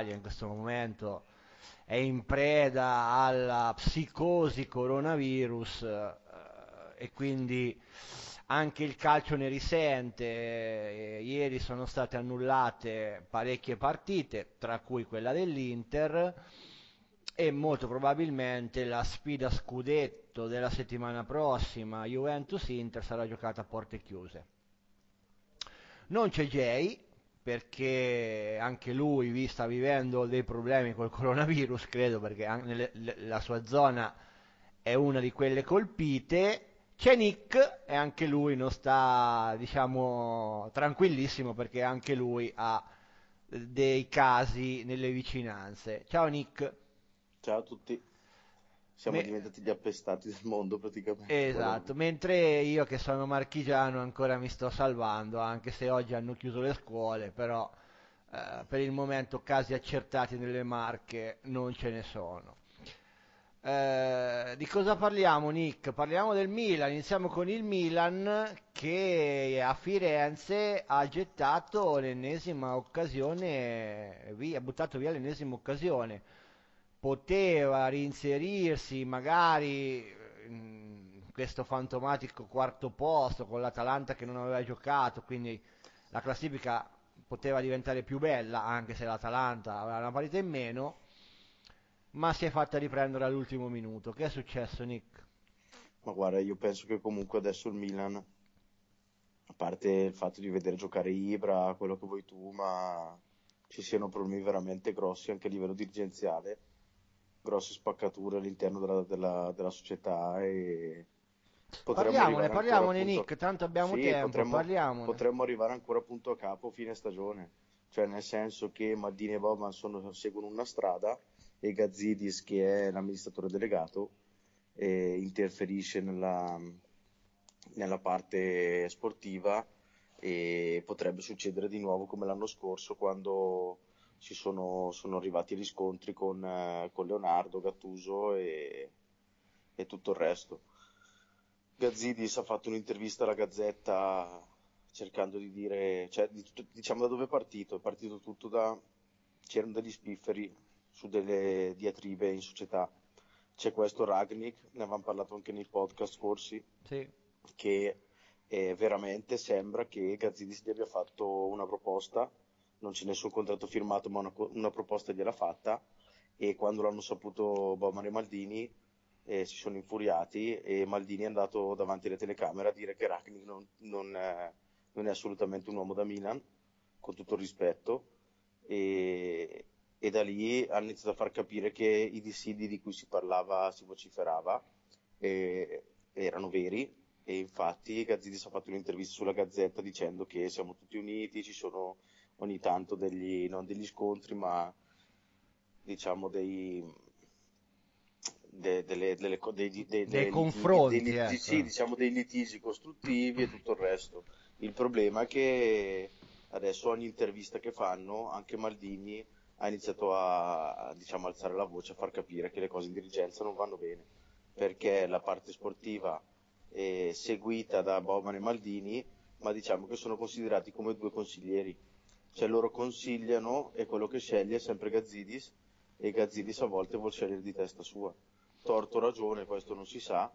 in questo momento è in preda alla psicosi coronavirus eh, e quindi anche il calcio ne risente. Eh, ieri sono state annullate parecchie partite, tra cui quella dell'Inter e molto probabilmente la sfida scudetto della settimana prossima Juventus-Inter sarà giocata a porte chiuse. Non c'è Jay, perché anche lui sta vivendo dei problemi col coronavirus, credo, perché la sua zona è una di quelle colpite. C'è Nick e anche lui non sta, diciamo, tranquillissimo perché anche lui ha dei casi nelle vicinanze. Ciao Nick. Ciao a tutti. Siamo Me... diventati gli appestati del mondo praticamente. Esatto, mentre io che sono marchigiano ancora mi sto salvando, anche se oggi hanno chiuso le scuole, però eh, per il momento casi accertati nelle marche non ce ne sono. Eh, di cosa parliamo Nick? Parliamo del Milan, iniziamo con il Milan che a Firenze ha gettato l'ennesima occasione, via, ha buttato via l'ennesima occasione poteva reinserirsi magari in questo fantomatico quarto posto con l'Atalanta che non aveva giocato, quindi la classifica poteva diventare più bella anche se l'Atalanta aveva una partita in meno, ma si è fatta riprendere all'ultimo minuto. Che è successo Nick? Ma guarda, io penso che comunque adesso il Milan, a parte il fatto di vedere giocare Ibra, quello che vuoi tu, ma ci siano problemi veramente grossi anche a livello dirigenziale grosse spaccature all'interno della, della, della società e parliamone, parliamone appunto... Nick, tanto abbiamo sì, tempo, potremmo, potremmo, arrivare ancora appunto a capo fine stagione, cioè nel senso che Maldini e Boban sono, seguono una strada e Gazzidis che è l'amministratore delegato eh, interferisce nella, nella parte sportiva e potrebbe succedere di nuovo come l'anno scorso quando ci sono, sono arrivati riscontri con, eh, con Leonardo, Gattuso e, e, tutto il resto. Gazzidis ha fatto un'intervista alla Gazzetta cercando di dire, cioè, diciamo da dove è partito, è partito tutto da, c'erano degli spifferi su delle diatribe in società. C'è questo Ragnik, ne avevamo parlato anche nei podcast scorsi, sì. che eh, veramente sembra che Gazzidis gli abbia fatto una proposta non c'è nessun contratto firmato, ma una, una proposta gliela fatta e quando l'hanno saputo Bowman e Maldini eh, si sono infuriati e Maldini è andato davanti alle telecamere a dire che Ragnik non, non, eh, non, è assolutamente un uomo da Milan, con tutto il rispetto, e, e, da lì hanno iniziato a far capire che i dissidi di cui si parlava, si vociferava, eh, erano veri e infatti Gazzidis ha fatto un'intervista sulla Gazzetta dicendo che siamo tutti uniti, ci sono ogni tanto degli, non degli scontri, ma diciamo dei, de, delle, delle, dei, dei, dei, dei confronti, litigi, ecco. sì, diciamo dei litigi costruttivi e tutto il resto. Il problema è che adesso ogni intervista che fanno, anche Maldini ha iniziato a, a diciamo, alzare la voce, a far capire che le cose in dirigenza non vanno bene, perché la parte sportiva è seguita da Bowman e Maldini, ma diciamo che sono considerati come due consiglieri cioè loro consigliano e quello che sceglie è sempre Gazzidis e Gazzidis a volte vuol scegliere di testa sua. Torto ragione, questo non si sa,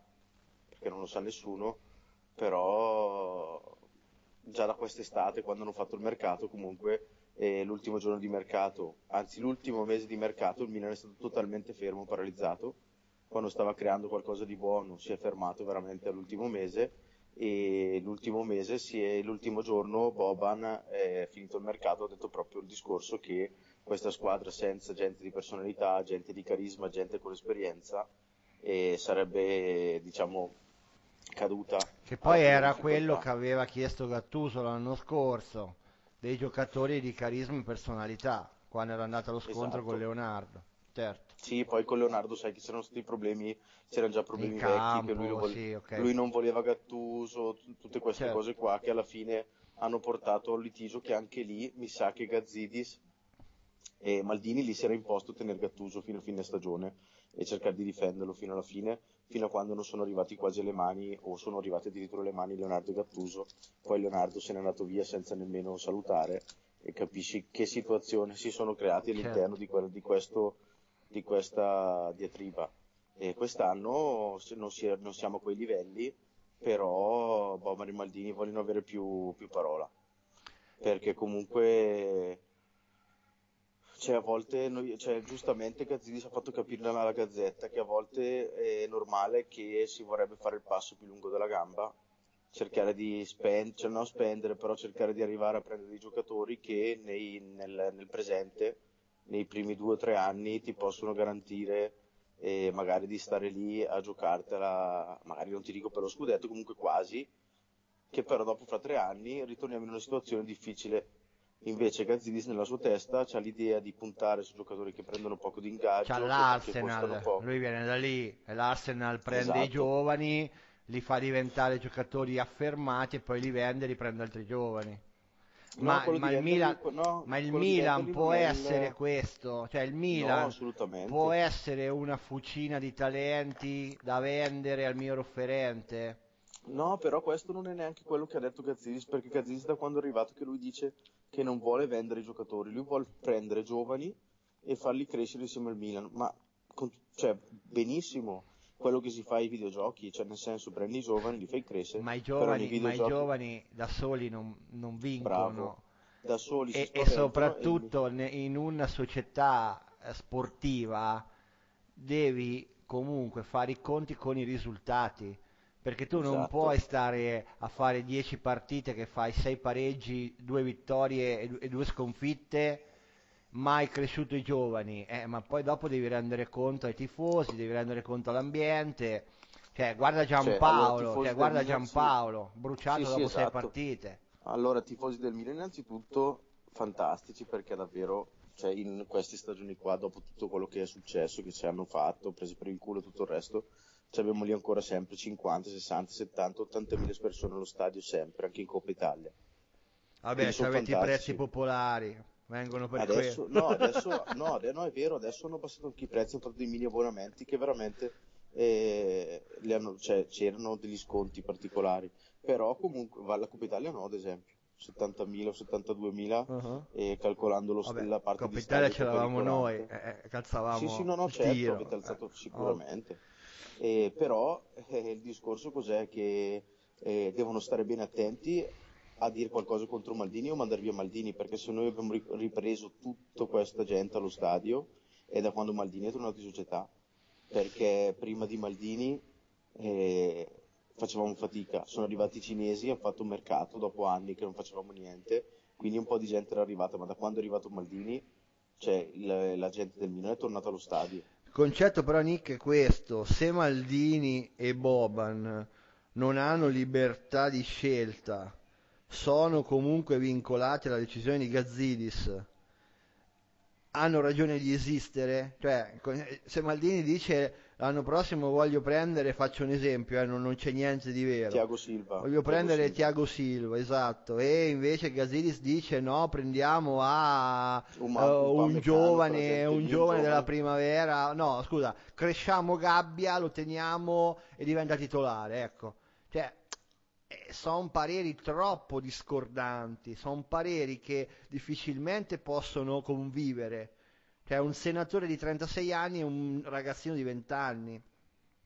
perché non lo sa nessuno, però già da quest'estate, quando hanno fatto il mercato, comunque eh, l'ultimo giorno di mercato, anzi l'ultimo mese di mercato, il Milan è stato totalmente fermo, paralizzato. Quando stava creando qualcosa di buono si è fermato veramente all'ultimo mese e l'ultimo mese, è, l'ultimo giorno Boban è finito il mercato ha detto proprio il discorso che questa squadra senza gente di personalità, gente di carisma, gente con esperienza eh, sarebbe diciamo caduta. Che poi era quello che aveva chiesto Gattuso l'anno scorso, dei giocatori di carisma e personalità, quando era andato allo scontro esatto. con Leonardo. Certo. Sì, poi con Leonardo sai che c'erano stati problemi, c'erano già problemi vecchi, campo, che lui, vole- sì, okay. lui, non voleva Gattuso, t- tutte queste certo. cose qua che alla fine hanno portato al litigio che anche lì mi sa che Gazzidis e Maldini lì si era imposto tenere Gattuso fino a fine stagione e cercare di difenderlo fino alla fine, fino a quando non sono arrivati quasi alle mani o sono arrivati addirittura alle mani Leonardo e Gattuso, poi Leonardo se n'è andato via senza nemmeno salutare e capisci che situazioni si sono Certo. all'interno di, quel- di questo, di questa diatriba. E quest'anno se non, si- non siamo a quei livelli, però Boban e Maldini vogliono avere più, più parola. Perché comunque, cioè, a volte, noi, cioè, giustamente Gazzidis ha fatto capire alla Gazzetta che a volte è normale che si vorrebbe fare il passo più lungo della gamba, cercare di spendere, cioè non spendere, però cercare di arrivare a prendere dei giocatori che nei- nel, nel presente, nei primi due o tre anni, ti possono garantire eh, magari di stare lì a giocartela, magari non ti dico per lo scudetto, comunque quasi, che però dopo fra tre anni ritorniamo in una situazione difficile. Invece Gazzidis nella sua testa c'ha l'idea di puntare su giocatori che prendono poco di ingaggio, C'ha l'Arsenal, lui viene da lì e l'Arsenal prende i Esatto. giovani, li fa diventare giocatori affermati e poi li vende e li prende altri giovani. No, Ma, quello ma il Milan, no, ma il Milan può il- essere questo, cioè il No, Milan assolutamente. può essere una fucina di talenti da vendere al mio offerente. No, però questo non è neanche quello che ha detto Gazzidis, perché Gazzidis da quando è arrivato che lui dice che non vuole vendere i giocatori, lui vuole prendere giovani e farli crescere insieme al Milan, ma con- cioè, benissimo quello che si fa ai videogiochi, cioè nel senso prendi i giovani, li fai crescere, Ma i giovani, nei ma i videogiochi giovani da soli non, non vincono. Bravo. da soli E, e soprattutto ne- in una società eh, sportiva devi comunque fare i conti con i risultati. Perché tu non Esatto. puoi stare a fare 10 partite che fai 6 pareggi, 2 vittorie e, e 2 sconfitte, mai cresciuto i giovani, eh, ma poi dopo devi rendere conto ai tifosi, devi rendere conto all'ambiente. Cioè, guarda Giampaolo, tifosi cioè, guarda sì. Giampaolo, bruciato Sì, sì, dopo 6 esatto. partite. Allora, tifosi del Milan, innanzitutto fantastici perché davvero, cioè, in queste stagioni qua, dopo tutto quello che è successo, che ci hanno fatto, presi per il culo e tutto il resto, ci abbiamo lì ancora sempre 50, 60, 70, 80 mila persone allo stadio sempre, anche in Coppa Italia. Vabbè, sono avete i prezzi popolari, vengono per Adesso, no, adesso, no, no, è vero, adesso hanno passato anche i prezzi, hanno fatto dei mini abbonamenti che veramente eh, hanno- cioè, c'erano degli sconti particolari, però comunque va alla Coppa Italia no, ad esempio, 70.000 o 72.000 Uh-huh. e calcolando lo, Vabbè, la parte Coppa di Italia ce l'avamo noi, eh, eh, calzavamo Sì, sì, no, no, certo, tiro. avete alzato eh. sicuramente. Eh, però eh, il discorso cos'è? Che eh, devono stare bene attenti a dire qualcosa contro Maldini o mandare via Maldini, perché se noi abbiamo ri- ripreso tutta questa gente allo stadio è da quando Maldini è tornato in società, perché prima di Maldini eh, facevamo fatica, sono arrivati i cinesi, hanno fatto un mercato dopo anni che non facevamo niente, quindi un po' di gente era arrivata, ma da quando è arrivato Maldini, cioè la, la gente del Milan è tornata allo stadio. Il concetto però Nick è questo, se Maldini e Boban non hanno libertà di scelta, sono comunque vincolati alla decisione di Gazzidis, hanno ragione di esistere? Cioè, se Maldini dice l'anno prossimo voglio prendere, faccio un esempio, eh, non, non c'è niente di vero. Tiago Silva. Voglio Thiago prendere Silva. Tiago Silva, esatto, e invece Gazzidis dice no, prendiamo a Un eh, un un Upamecano, per giovane, un giovane. della primavera, no, scusa, cresciamo Gabbia, lo teniamo e diventa titolare, ecco. Cioè, sono pareri troppo discordanti, sono pareri che difficilmente possono convivere. Cioè, un senatore di 36 anni e un ragazzino di 20 anni.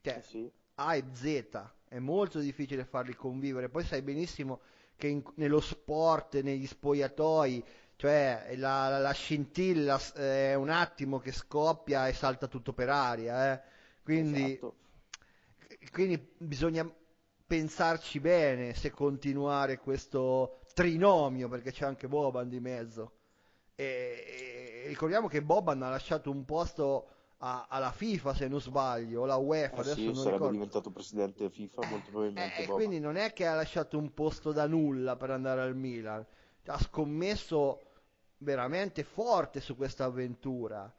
Cioè, Eh sì. a e Z, è molto difficile farli convivere. Poi sai benissimo che in- nello sport, negli spogliatoi, cioè la, la- la scintilla s- è un attimo che scoppia e salta tutto per aria. eh. Quindi, Esatto. quindi bisogna pensarci bene se continuare questo trinomio, perché c'è anche Boban di mezzo. E, e ricordiamo che Boban ha lasciato un posto a- alla FIFA, se non sbaglio, o la UEFA, Eh adesso sì, non sarebbe ricordo. diventato presidente FIFA molto probabilmente. Eh, quindi non è che ha lasciato un posto da nulla per andare al Milan, ha scommesso veramente forte su questa avventura.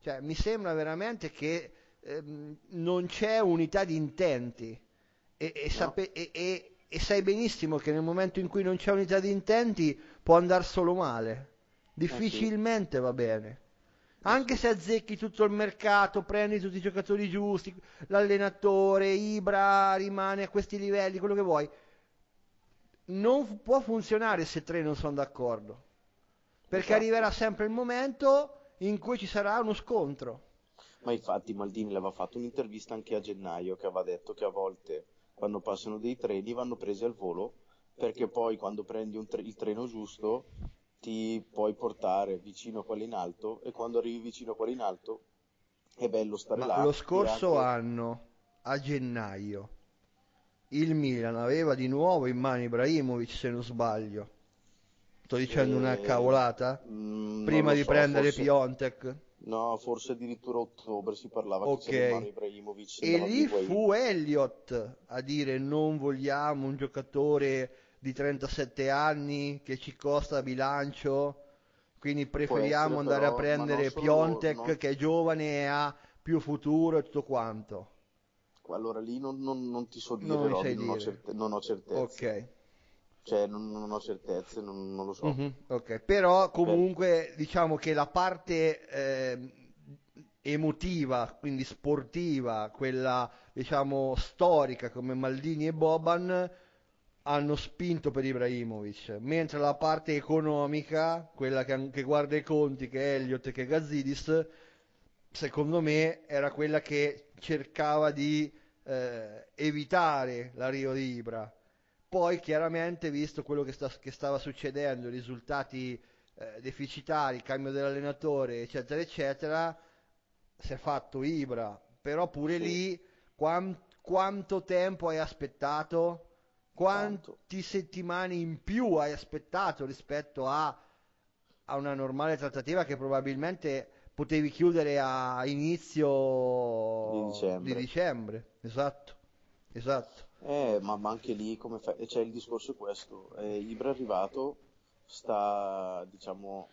Cioè, mi sembra veramente che ehm, non c'è unità di intenti e, e, sape- e- e- sai benissimo che nel momento in cui non c'è unità di intenti può andare solo male. Difficilmente va bene. Anche se azzecchi tutto il mercato, prendi tutti i giocatori giusti, l'allenatore, Ibra rimane a questi livelli, quello che vuoi, non può funzionare se tre non sono d'accordo. perché Esatto. arriverà sempre il momento in cui ci sarà uno scontro. Ma infatti Maldini le aveva fatto un'intervista anche a gennaio che aveva detto che a volte quando passano dei treni vanno presi al volo perché poi quando prendi tre- il treno giusto ti puoi portare vicino a quello in alto e quando arrivi vicino a quello in alto è bello stare Ma là. lo scorso dire anche- anno, a gennaio, il Milan aveva di nuovo in mano Ibrahimovic, se non sbaglio. Sto dicendo una Eh, cavolata? mm, Prima di so, prendere forse- Piontek. No, forse addirittura ottobre si parlava Ok. che. E lì fu Elliott a dire non vogliamo un giocatore di 37 anni che ci costa bilancio, quindi preferiamo essere, andare però, a prendere solo- Piontek non- che è giovane e ha più futuro e tutto quanto. Allora lì non, non- non ti so dire, Non Robby, non, ho certe- non ho certezze. Ok. Cioè, non, non ho certezze, non, non lo so. Mhm, ok, però comunque diciamo che la parte ehm, emotiva, quindi sportiva, quella diciamo storica come Maldini e Boban hanno spinto per Ibrahimovic, mentre la parte economica, quella che, che guarda i conti, che è Elliott e che è Gazzidis, secondo me era quella che cercava di eh, evitare l'arrivo di Ibra. Poi chiaramente, visto quello che, sta- che stava succedendo, i risultati eh, deficitari, il cambio dell'allenatore, eccetera, eccetera, si è fatto Ibra. Però pure Sì. lì, quan- quanto tempo hai aspettato? Quanti Tanto. settimane in più hai aspettato rispetto a, a una normale trattativa che probabilmente potevi chiudere a inizio Di dicembre. di dicembre. Esatto, esatto. Eh, ma, ma anche lì, come fai? Cioè, il discorso è questo. Eh, Ibra è arrivato, sta, diciamo,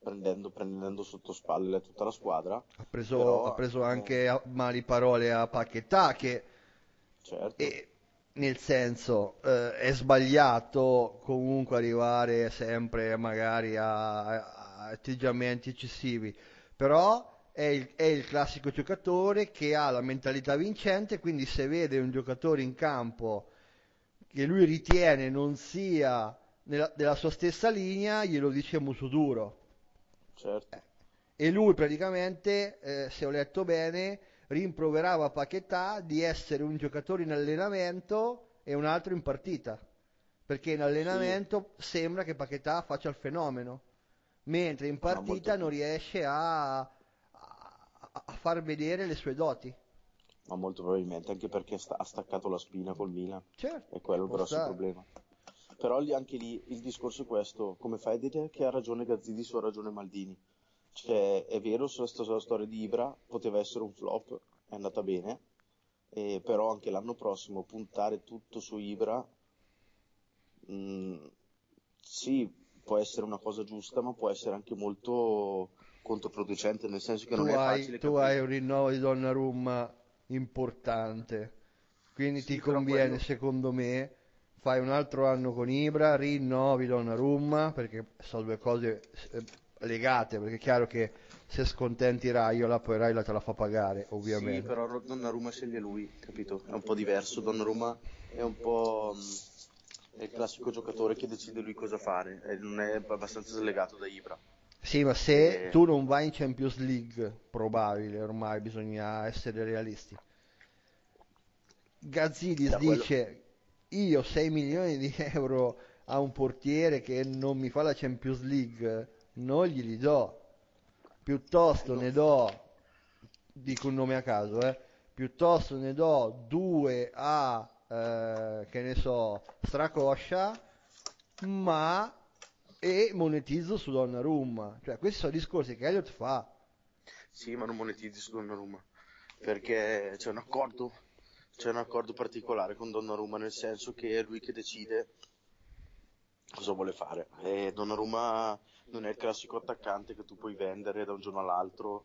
prendendo, prendendo sotto spalle tutta la squadra. Ha preso, Però, ha preso eh, anche a mali parole a Paquetà che Certo. e, nel senso eh, è sbagliato comunque arrivare sempre magari a, a atteggiamenti eccessivi, però è il, è il classico giocatore che ha la mentalità vincente, quindi se vede un giocatore in campo che lui ritiene non sia nella, della sua stessa linea, glielo dice muso duro. certo. E lui praticamente, eh, se ho letto bene, rimproverava Paquetà di essere un giocatore in allenamento e un altro in partita. Perché in allenamento sembra che Paquetà faccia il fenomeno, mentre in partita non riesce a, a- far vedere le sue doti. Ma molto probabilmente anche perché sta- ha staccato la spina col Milan. Certo, È quello il grosso stare. problema. Però lì, anche lì il discorso è questo, come fai a dire che ha ragione Gazzidis o ha ragione Maldini? Cioè, è vero, sulla sto- storia di Ibra poteva essere un flop, è andata bene, e però anche l'anno prossimo puntare tutto su Ibra, mh, sì, può essere una cosa giusta, ma può essere anche molto controproducente, nel senso che Tu non è hai, facile tu capire. hai un rinnovo di Donnarumma importante, quindi Sì, ti conviene, quello- secondo me, fai un altro anno con Ibra, rinnovi Donnarumma, perché sono due cose eh, legate, perché è chiaro che se scontenti Raiola, poi Raiola te la fa pagare, Sì, ovviamente. però Donnarumma sceglie lui, capito? È un po' diverso. Donnarumma è un po' mh, è il classico giocatore che decide lui cosa fare, e non è abbastanza slegato da Ibra. Sì, ma se Eh. tu non vai in Champions League, probabile, ormai bisogna essere realisti. Gazzidis Da quello- dice: Io 6 milioni di euro a un portiere che non mi fa la Champions League, non glieli do. Piuttosto ne do, dico un nome a caso, eh, piuttosto ne do due a, eh, che ne so, Stracoscia, ma e monetizzo su Donnarumma. Cioè, questi sono discorsi che Elliot fa. Sì, ma non monetizzi su Donnarumma, perché c'è un accordo, c'è un accordo particolare con Donnarumma, nel senso che è lui che decide cosa vuole fare. E Donnarumma non è il classico attaccante che tu puoi vendere da un giorno all'altro.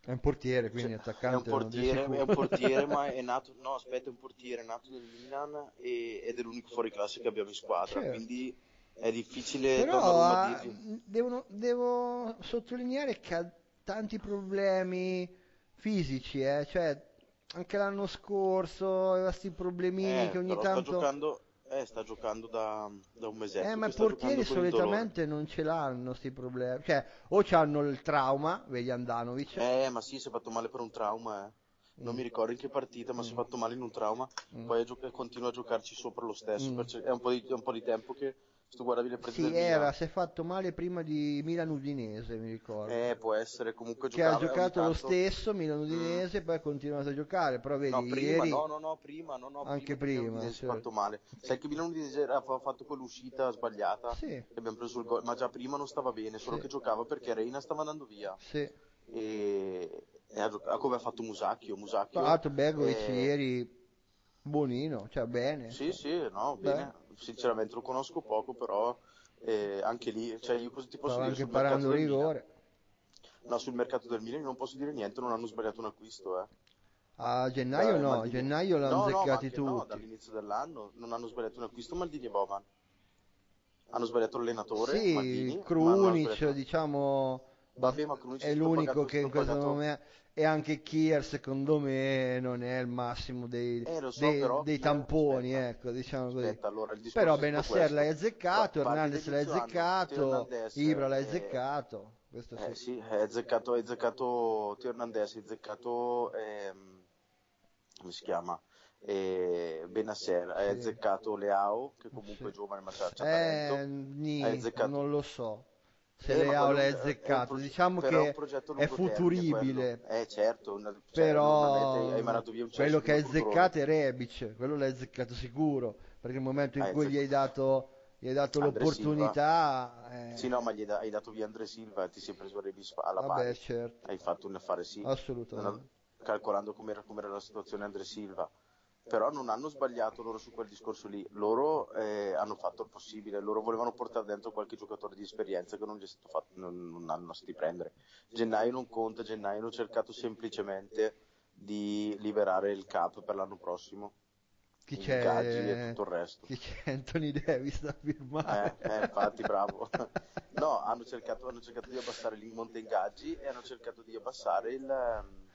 È un portiere, quindi Cioè, attaccante È un portiere, è un portiere, ma è nato, no, aspetta, è un portiere nato nel Milan e- ed è l'unico fuori classe che abbiamo in squadra, Certo. quindi è difficile Però dirgli. devono- devo sottolineare che ha tanti problemi fisici, eh. Cioè, anche l'anno scorso aveva questi problemini Eh, che ogni però sta tanto... giocando, Eh, sta giocando da, da un mesetto. Eh, ma i portieri solitamente non ce l'hanno sti problemi. Cioè, o hanno il trauma, vedi Andanovic. Eh, ma sì, si è fatto male per un trauma, eh. Non Mm. mi ricordo in che partita, ma si è Mm. fatto male in un trauma. Mm. Poi gioca- continua a giocarci sopra lo stesso. Mm. È un po' di, è un po' di tempo che sto guardavi le partite Sì, era, si è fatto male prima di Milan Udinese, mi ricordo. Eh, può essere, comunque che ha giocato lo tanto- stesso Milan Udinese, poi ha continuato a giocare, però vedi, No, prima, ieri no, no, no, prima, no, no, Anche prima, prima, si è fatto male. Sai che Milan Udinese aveva fatto quell'uscita sbagliata? Sì. Abbiamo preso il gol, ma già prima non stava bene, solo Sì. che giocava perché Reina stava andando via. Sì. E, e ha giocato, come ha fatto Musacchio, Musacchio. Tra l'altro Begovic eh, ieri buonino, cioè bene. Sì, sì, no, Beh. Sinceramente lo conosco poco, però eh, anche lì, cioè io cosa ti posso Stava dire anche parando Milan? rigore. No, sul mercato del Milan non posso dire niente, non hanno sbagliato un acquisto, eh. A gennaio Dai, no, a Maldini. gennaio l'hanno No, no, zeccati no, tutti. dall'inizio dell'anno non hanno sbagliato un acquisto Maldini e Boban. Hanno sbagliato l'allenatore, Sì, Maldini, Krunic, sbagliato- diciamo, è l'unico che in questo momento e anche Kier secondo me non è il massimo dei, Eh, so, dei- però dei Kier- tamponi, aspetta, ecco, diciamo così. Aspetta, allora, Però Benasser l'hai azzeccato, Hernandez l'hai anno, azzeccato, Ibra l'hai eh, azzeccato, questo Eh sì. sì, è azzeccato, è azzeccato Teo Hernandez, è azzeccato, ehm, come si chiama? Eh, Benasser, è Sì. azzeccato Leao, che comunque Sì. è giovane ma c'ha, c'ha Eh, talento. Hai azzeccato- non lo so. Se Eh, è- è un azzeccato, diciamo che è termine futuribile. Eh certo, una- cioè, Però quello che hai azzeccato è Rebic, quello l'hai azzeccato sicuro, perché nel momento in Hai cui gli hai dato, gli hai dato l'opportunità, eh, Sì, no, ma gli hai, da- hai dato via Andre Silva e ti sei preso Rebis alla vabbè, pari. certo, Hai fatto un affare sì, assolutamente. non- calcolando com'era, com'era la situazione Andre Silva. Però non hanno sbagliato loro su quel discorso lì. Loro eh, hanno fatto il possibile. Loro volevano portare dentro qualche giocatore di esperienza che non gli è stato fatto, non, non hanno sti prendere. Gennaio non conta, gennaio hanno cercato semplicemente di liberare il cap per l'anno prossimo. Chi i ingaggi e c'è? tutto il resto. Chi c'è Anthony Davis da Eh, firmare? eh, infatti, bravo. No, hanno cercato, hanno cercato di abbassare il monte ingaggi e hanno cercato di abbassare il, ehm,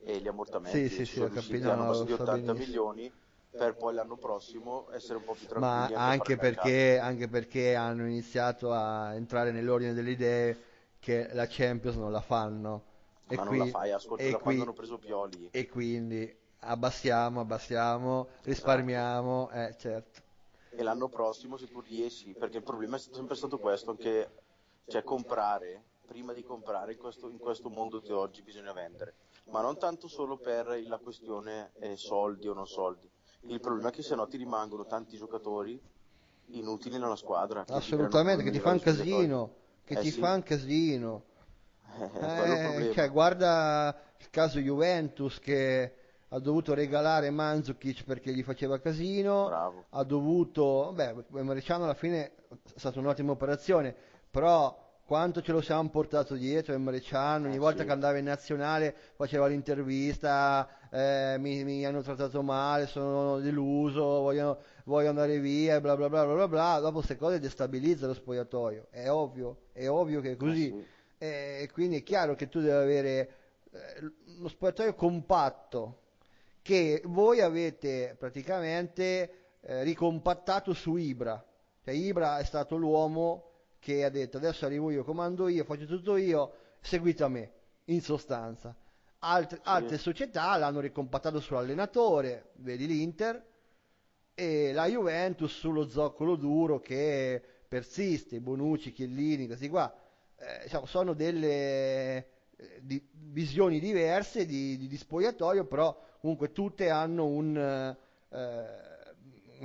e gli ammortamenti. Sì, sì, sì, sono riusciti, hanno no, abbassato di lo so 80 benissimo. milioni per poi l'anno prossimo essere un po' più tranquilli. Ma anche perché, anche perché hanno iniziato a entrare nell'ordine delle idee che la Champions non la fanno. E Ma qui- non la fai, ascolta, da quando hanno preso Pioli. e quindi abbassiamo, abbassiamo, risparmiamo, eh, certo. E l'anno prossimo se tu riesci, perché il problema è sempre stato questo, anche cioè comprare, prima di comprare in questo, in questo mondo di oggi bisogna vendere, ma non tanto solo per la questione eh, soldi o non soldi. Il problema è che se no ti rimangono tanti giocatori inutili nella squadra. che Assolutamente, che creano ti fa un casino, che Eh ti sì. fa un casino. Eh, Eh, cioè, guarda il caso Juventus che ha dovuto regalare Mandzukic perché gli faceva casino, Bravo. ha dovuto, beh, Mariciano alla fine è stata un'ottima operazione, però quanto ce lo siamo portato dietro Mariciano, ogni Eh, volta sì. che andava in nazionale faceva l'intervista, eh, mi, mi hanno trattato male, sono deluso, voglio, voglio andare via, bla bla bla bla bla bla, dopo queste cose destabilizza lo spogliatoio, è ovvio, è ovvio che è così. Eh, sì. E quindi è chiaro che tu devi avere eh, uno spogliatoio compatto che voi avete praticamente eh, ricompattato su Ibra. Cioè Ibra è stato l'uomo che ha detto adesso arrivo io, comando io, faccio tutto io, seguite a me, in sostanza. Altre, altre società l'hanno ricompattato sull'allenatore, vedi l'Inter, e la Juventus sullo zoccolo duro che persiste, Bonucci, Chiellini, questi qua, eh, diciamo, sono delle eh, di- visioni diverse di, di- di spogliatoio, però comunque tutte hanno un, eh,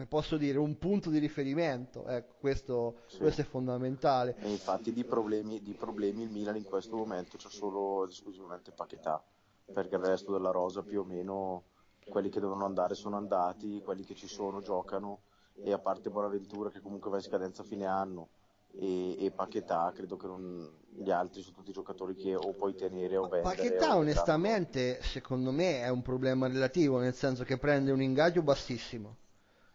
posso dire, un punto di riferimento, ecco, questo, Sì. questo è fondamentale. E infatti di problemi, di problemi il Milan in questo momento c'è solo esclusivamente Paquetà, perché il resto della rosa più o meno quelli che devono andare sono andati, quelli che ci sono giocano e a parte Bonaventura che comunque va in scadenza a fine anno e, e Paquetà credo che non- gli altri sono tutti giocatori che o puoi tenere o vendere. Paquetà o onestamente secondo me è un problema relativo, nel senso che prende un ingaggio bassissimo.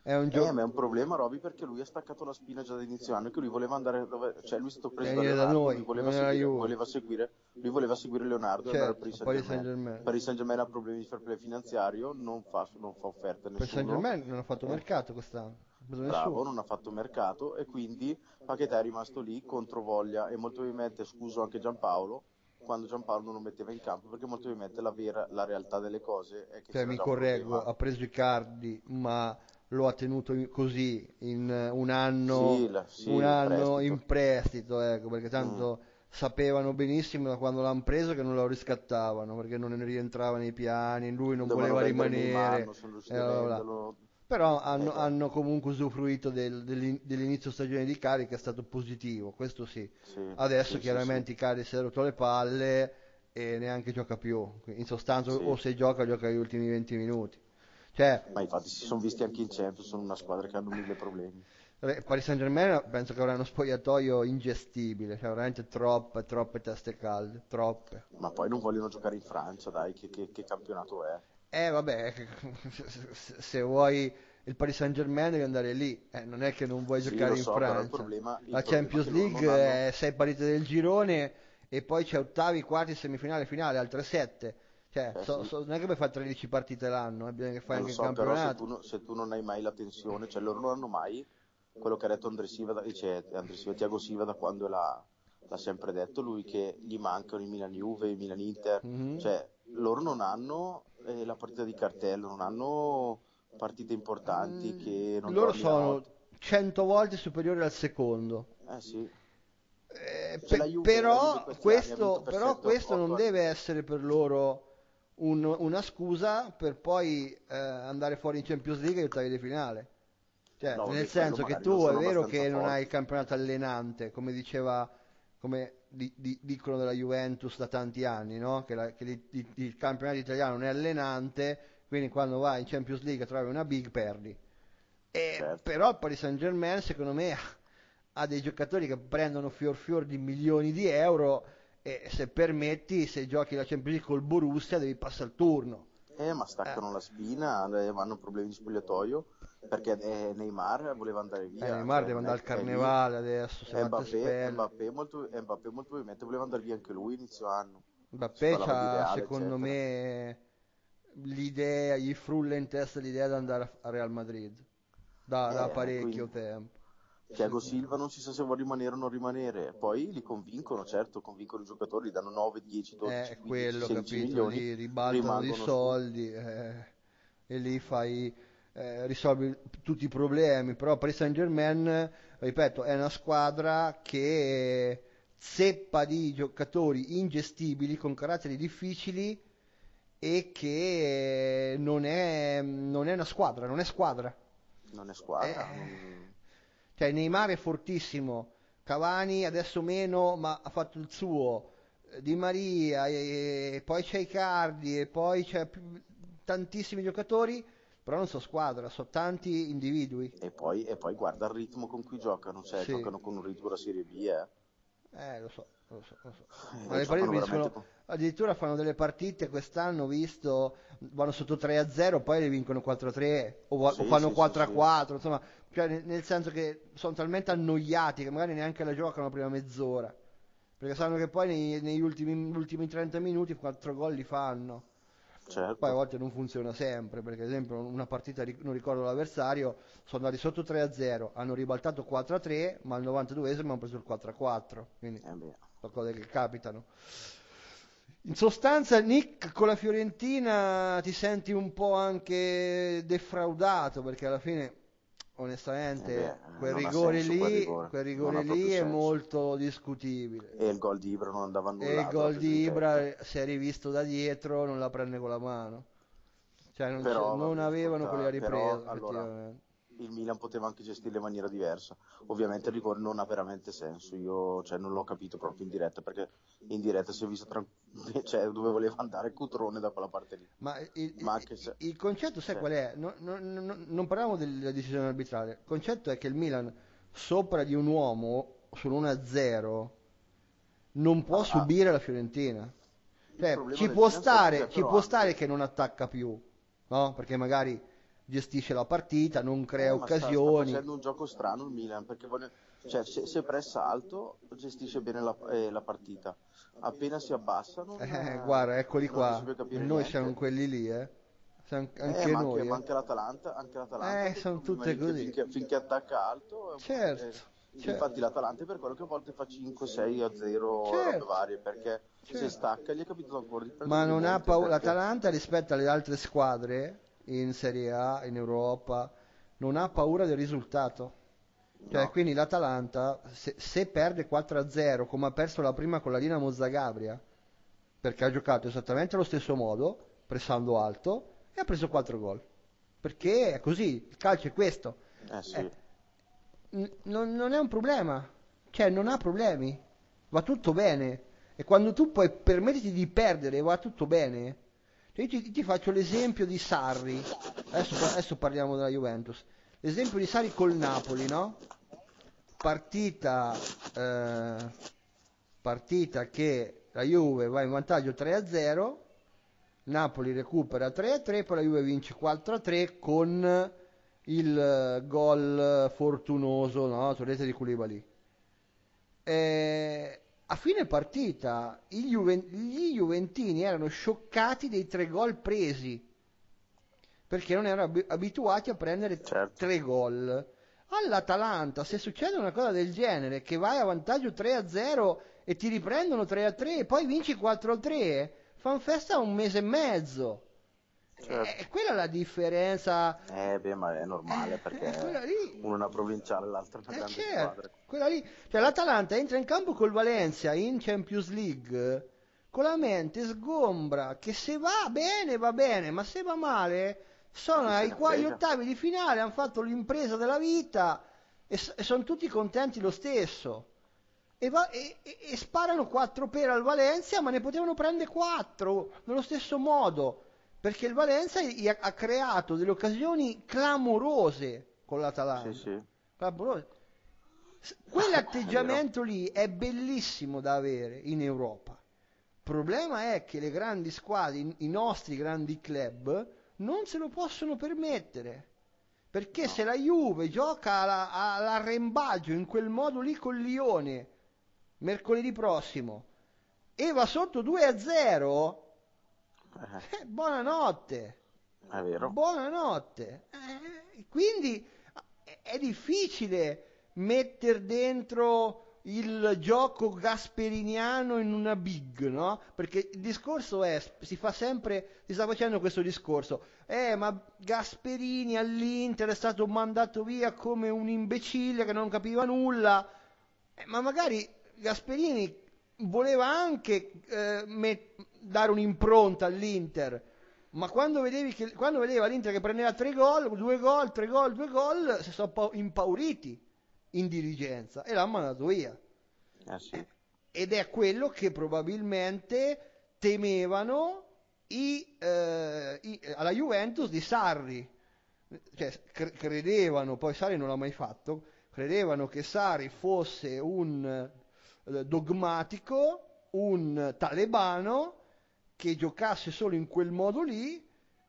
È un Eh, gioco ma è un problema Roby perché lui ha staccato la spina già da inizio anno che lui voleva andare dove cioè lui è stato preso da da noi, lui voleva seguire, voleva seguire lui voleva seguire Leonardo e Certo, andare al Paris Paris Saint-Germain. Saint-Germain. Paris Saint-Germain ha problemi di fair play finanziario non fa, non fa offerte nessuno Saint Germain non ha fatto mercato quest'anno. Bravo, non ha fatto mercato e quindi Paquetà è rimasto lì contro voglia e molto probabilmente scuso anche Giampaolo quando Giampaolo non metteva in campo perché molto probabilmente la, vera, la realtà delle cose è che cioè, mi correggo, ha preso i cardi ma lo ha tenuto così in un anno, sì, la, sì, un anno prestito. in prestito ecco, perché tanto mm. sapevano benissimo da quando l'hanno preso che non lo riscattavano perché non rientrava nei piani lui non Dovevano voleva rimanere Anno, però hanno, eh, hanno, comunque usufruito del, dell'inizio stagione di Cari che è stato positivo, questo sì. sì Adesso chiaramente Cari si è rotto le palle e neanche gioca più, in sostanza o se gioca gioca gli ultimi 20 minuti. Cioè, Ma infatti si sono visti anche in Champions, sono una squadra che hanno mille problemi. Paris Saint Germain penso che avrà uno spogliatoio ingestibile, cioè veramente troppe, troppe teste calde, troppe. Ma poi non vogliono giocare in Francia, dai, che, che, che campionato è? Eh vabbè, se vuoi il Paris Saint Germain devi andare lì, eh, non è che non vuoi sì, giocare in so, Francia. Il problema, la Champions League è sei partite del girone e poi c'è ottavi, quarti, semifinale, finale, altre sette. Cioè, eh, so, sì. so, non è che puoi fare 13 partite l'anno, eh, bisogna che fai anche so, il campionato. Se tu, se tu, non hai mai la tensione, cioè loro non hanno mai quello che ha detto Andrea Siva, cioè, Tiago Siva da quando l'ha, l'ha sempre detto lui che gli mancano i Milan Juve, i Milan Inter, mm-hmm. cioè loro non hanno eh, la partita di cartello, non hanno partite importanti mm, che non loro sono 100 volte superiori al secondo. Eh sì. Eh, pe- Juve, però questo, però questo non deve essere per loro un, una scusa per poi eh, andare fuori in Champions League e ottavi di finale. Cioè, no, nel senso che tu è vero che non hai il campionato allenante, come diceva, come di, di, dicono della Juventus da tanti anni, no? che, la, che il, il, campionato italiano non è allenante, quindi quando vai in Champions League trovi una big perdi. E, certo. Però il Paris Saint Germain secondo me ha dei giocatori che prendono fior fior di milioni di euro e se permetti, se giochi la Champions League col Borussia devi passare il turno. Eh, ma staccano eh. la spina, hanno problemi di spogliatoio perché eh, Neymar voleva andare via. Eh, Neymar cioè, deve andare al carnevale adesso. Mbappé, Mbappé, molto, Mbappé molto probabilmente voleva andare via anche lui inizio anno. Mbappé ha secondo eccetera. me l'idea, gli frulla in testa l'idea di andare a Real Madrid da, eh, da parecchio quindi... tempo. Tiago Silva non si sa se vuole rimanere o non rimanere, poi li convincono, certo, convincono i giocatori, danno 9, 10, 12, eh, 15, quello, 16 capito, milioni, lì ribaltano i soldi eh, e lì fai eh, risolvi tutti i problemi, però Paris Saint Germain, ripeto, è una squadra che zeppa di giocatori ingestibili con caratteri difficili e che non è, non è una squadra, non è squadra. Non è squadra. Eh, cioè Neymar è fortissimo, Cavani adesso meno, ma ha fatto il suo. Di Maria, e, poi c'è Icardi, e poi c'è tantissimi giocatori però non so squadra, so tanti individui. E poi, e poi guarda il ritmo con cui giocano, cioè sì. giocano con un ritmo da Serie B, eh. Eh, lo so, lo so, lo so. Eh, Ma le partite sono, addirittura fanno delle partite quest'anno, visto, vanno sotto 3-0, poi le vincono 4-3 o, sì, o fanno sì, 4-4, sì, insomma, cioè, nel, senso che sono talmente annoiati che magari neanche la giocano la prima mezz'ora. Perché sanno che poi nei, negli ultimi, ultimi 30 minuti 4 gol li fanno. Certo. Poi a volte non funziona sempre, perché ad esempio una partita, non ricordo l'avversario, sono andati sotto 3-0, hanno ribaltato 4-3, ma al 92esimo hanno preso il 4-4, quindi eh sono cose che capitano. In sostanza, Nick, con la Fiorentina ti senti un po' anche defraudato, perché alla fine onestamente eh beh, quel, rigore lì, quel rigore, quel rigore lì è molto discutibile. E il gol di Ibra non andava nulla. E il gol di Ibra, se è rivisto da dietro, non la prende con la mano. Cioè non, però, non avevano quella ripresa. Però, allora, il Milan poteva anche gestirle in maniera diversa. Ovviamente il rigore non ha veramente senso, io cioè, non l'ho capito proprio in diretta, perché in diretta si è visto tran- cioè, dove voleva andare Cutrone da quella parte lì. Ma il, Ma se... il concetto sai cioè... qual è? No, no, no, non parliamo della decisione arbitrale, il concetto è che il Milan sopra di un uomo sull'1-0 non può ah, subire la Fiorentina. Cioè, ci può, stare, ci può stare che non attacca più, no? Perché magari gestisce la partita, non crea eh, occasioni. Sta, sta facendo un gioco strano il Milan perché vuole, cioè, se, se, pressa alto gestisce bene la, eh, la partita, appena si abbassano. Eh, guarda, eccoli qua, noi niente. siamo quelli lì, eh. anche, eh, ma noi. Anche, eh. ma anche l'Atalanta, anche l'Atalanta eh, sono tutte così. Finché, finché, attacca alto. Certo. Eh, certo. Infatti l'Atalanta è per quello che a volte fa 5, 6 a 0 certo. varie, perché certo. se stacca gli è capitato ancora di Ma non ha paura, perché... l'Atalanta rispetto alle altre squadre in Serie A, in Europa, non ha paura del risultato. Cioè, No. quindi l'Atalanta, se, se perde 4-0, come ha perso la prima con la Dinamo Zagabria, perché ha giocato esattamente allo stesso modo, pressando alto, e ha preso 4 gol. Perché è così, il calcio è questo. Eh sì. Eh, N- non, non è un problema, cioè non ha problemi, va tutto bene. E quando tu puoi permetterti di perdere, va tutto bene. Cioè, io ti, ti faccio l'esempio di Sarri, adesso, adesso parliamo della Juventus. L'esempio di Sarri col Napoli, no? Partita, eh, partita che la Juve va in vantaggio 3-0, Napoli recupera 3-3, poi la Juve vince 4-3 con il gol fortunoso no? su rete di Koulibaly. Eh, a fine partita Juven- gli Juventini erano scioccati dei tre gol presi perché non erano abi- abituati a prendere Certo. tre gol. All'Atalanta, se succede una cosa del genere, che vai a vantaggio 3-0 e ti riprendono 3-3 e poi vinci 4-3, fan festa un mese e mezzo. Certo. È quella la differenza. Eh beh, ma è normale Eh, perché quella lì. uno è una provinciale e l'altra è una Eh, grande certo, squadra. quella lì. Cioè, l'Atalanta entra in campo col Valencia in Champions League con la mente sgombra che se va bene va bene, ma se va male sono ai ne qua- agli frega. ottavi di finale, hanno fatto l'impresa della vita e, e sono tutti contenti lo stesso. E, va- e- e- sparano 4 per al Valencia, ma ne potevano prendere 4 nello stesso modo, perché il Valencia ha, ha creato delle occasioni clamorose con l'Atalanta. Sì, sì. Clamorose. Quell'atteggiamento lì è bellissimo da avere in Europa. Il problema è che le grandi squadre, i nostri grandi club, non se lo possono permettere. Perché No. se la Juve gioca alla- all'arrembaggio in quel modo lì con Lione mercoledì prossimo e va sotto 2 a 0, Eh, eh, buonanotte. è vero. Buonanotte. Eh, quindi eh, è difficile mettere dentro il gioco gasperiniano in una big, no? Perché il discorso è, si fa sempre, si sta facendo questo discorso, eh ma Gasperini all'Inter è stato mandato via come un imbecille che non capiva nulla, Eh, ma magari Gasperini voleva anche eh, met- dare un'impronta all'Inter, ma quando, che, quando vedeva l'Inter che prendeva tre gol, due gol, tre gol, due gol, si sono pa- impauriti in dirigenza e l'hanno mandato via. Eh sì. Ed è quello che probabilmente temevano i, eh, i- alla Juventus di Sarri. Cioè, cre- credevano, poi Sarri non l'ha mai fatto, credevano che Sarri fosse un eh, dogmatico, un talebano che giocasse solo in quel modo lì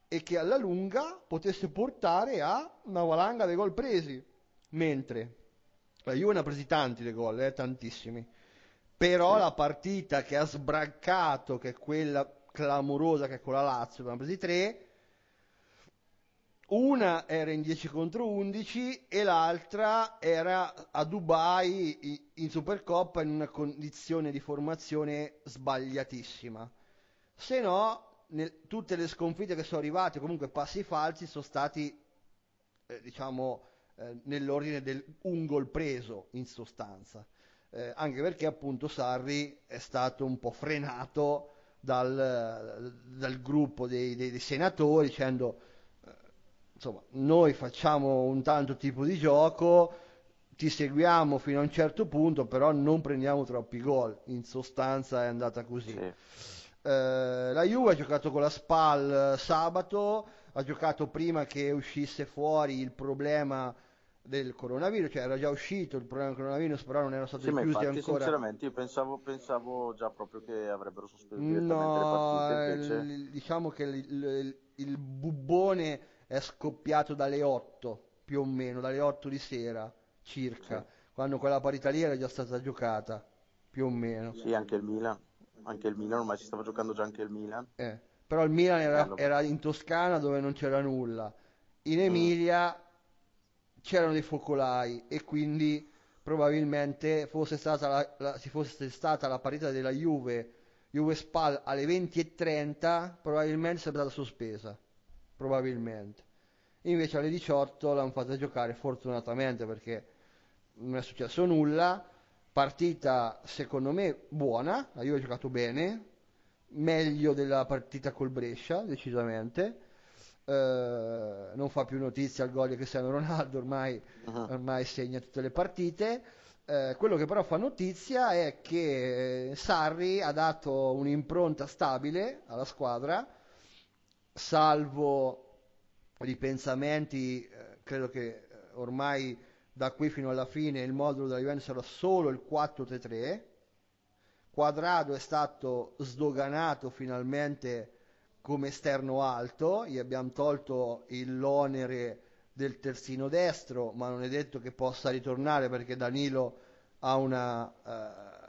e che alla lunga potesse portare a una valanga dei gol presi. Mentre la Juve ne ha presi tanti dei gol, eh, tantissimi. Però Sì. la partita che ha sbraccato, che è quella clamorosa che è con la Lazio, ha presi tre, una era in 10 contro 11 e l'altra era a Dubai in Supercoppa in una condizione di formazione sbagliatissima. Se no, nel- tutte le sconfitte che sono arrivate, comunque passi falsi, sono stati, eh, diciamo, eh, nell'ordine del un gol preso in sostanza. Eh, anche perché appunto Sarri è stato un po' frenato dal, dal gruppo dei, dei- dei senatori dicendo eh, insomma noi facciamo un tanto tipo di gioco ti seguiamo fino a un certo punto però non prendiamo troppi gol in sostanza è andata così Sì. eh, la Juve ha giocato con la SPAL sabato, ha giocato prima che uscisse fuori il problema del coronavirus, cioè era già uscito il problema del coronavirus, però non erano stati Sì, infatti, ancora. sinceramente, io pensavo, pensavo già proprio che avrebbero sospeso direttamente le No, partite, invece... il- diciamo che il, il- il bubbone è scoppiato dalle 8, più o meno, dalle 8 di sera circa, Sì. quando quella partita lì era già stata giocata, più o meno. Sì, anche il Milan. Anche il Milan, ormai si stava giocando già anche il Milan. Eh, però il Milan era, era in Toscana dove non c'era nulla, in Emilia c'erano dei focolai e quindi probabilmente fosse stata la, la, si fosse stata la partita della Juve Juve Spal alle 20.30 probabilmente sarebbe stata sospesa. Probabilmente. Invece alle 18 l'hanno fatta giocare fortunatamente perché non è successo nulla. Partita secondo me buona. La Juve ha giocato bene. Meglio della partita col Brescia decisamente eh, non fa più notizia al gol di Cristiano Ronaldo, ormai, uh-huh. ormai segna tutte le partite. Eh, quello che però fa notizia è che Sarri ha dato un'impronta stabile alla squadra, salvo ripensamenti, eh, credo che eh, ormai da qui fino alla fine il modulo della Juventus sarà solo il 4-3-3. Quadrado è stato sdoganato finalmente come esterno alto, gli abbiamo tolto l'onere del terzino destro, ma non è detto che possa ritornare perché Danilo ha una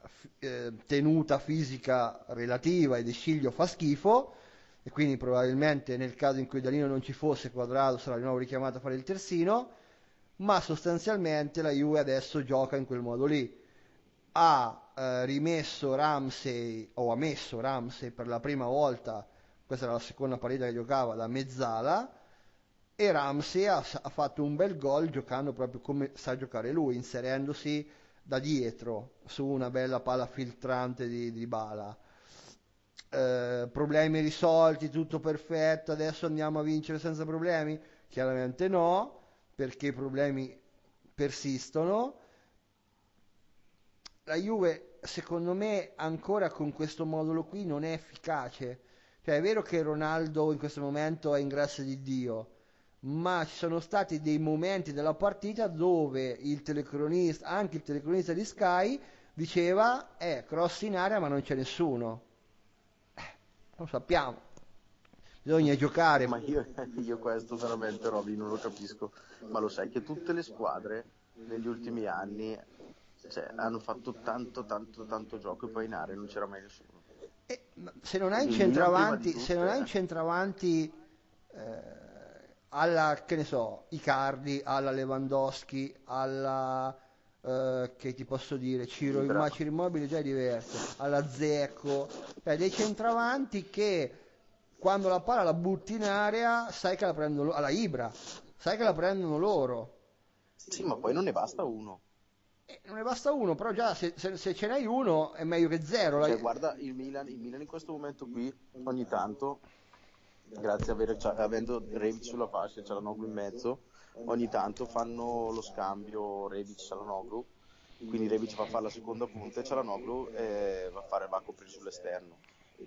f- eh, tenuta fisica relativa e De Sciglio fa schifo e quindi probabilmente nel caso in cui Danilo non ci fosse Quadrado sarà di nuovo richiamato a fare il terzino, ma sostanzialmente la Juve adesso gioca in quel modo lì. Ha eh, rimesso Ramsey o ha messo Ramsey per la prima volta questa era la seconda partita che giocava da mezzala e Ramsey ha, ha fatto un bel gol giocando proprio come sa giocare lui, inserendosi da dietro su una bella palla filtrante di, di Bala. Eh, problemi risolti, tutto perfetto, adesso andiamo a vincere senza problemi? Chiaramente no, perché i problemi persistono. La Juve, secondo me, ancora con questo modulo qui non è efficace cioè è vero che Ronaldo in questo momento è in grazia di Dio, ma ci sono stati dei momenti della partita dove il telecronista, anche il telecronista di Sky, diceva, eh, cross in area ma non c'è nessuno. Eh, lo sappiamo. Bisogna giocare. Ma io, io questo veramente, Roby, non lo capisco. Ma lo sai che tutte le squadre negli ultimi anni cioè, hanno fatto tanto, tanto, tanto gioco e poi in area non c'era mai nessuno. Eh, se non hai un centravanti, se non hai un centravanti eh, alla, che ne so, Icardi, alla Lewandowski, alla, eh, che ti posso dire, Ciro, ma Ciro Immobile già è diverso, alla Zecco, cioè dei centravanti che quando la palla la butti in area sai che la prendono, alla Ibra, sai che la prendono loro. Sì, ma poi non ne basta uno. Eh, non ne basta uno, però già se, se, se, ce n'hai uno è meglio che zero. Cioè, guarda il Milan, il Milan in questo momento qui ogni tanto, grazie a avere, avendo Rebic sulla fascia e Cialanoglu in mezzo, ogni tanto fanno lo scambio Rebic-Cialanoglu, quindi Rebic va a fare la seconda punta e Cialanoglu eh, va, a fare, va a coprire sull'esterno.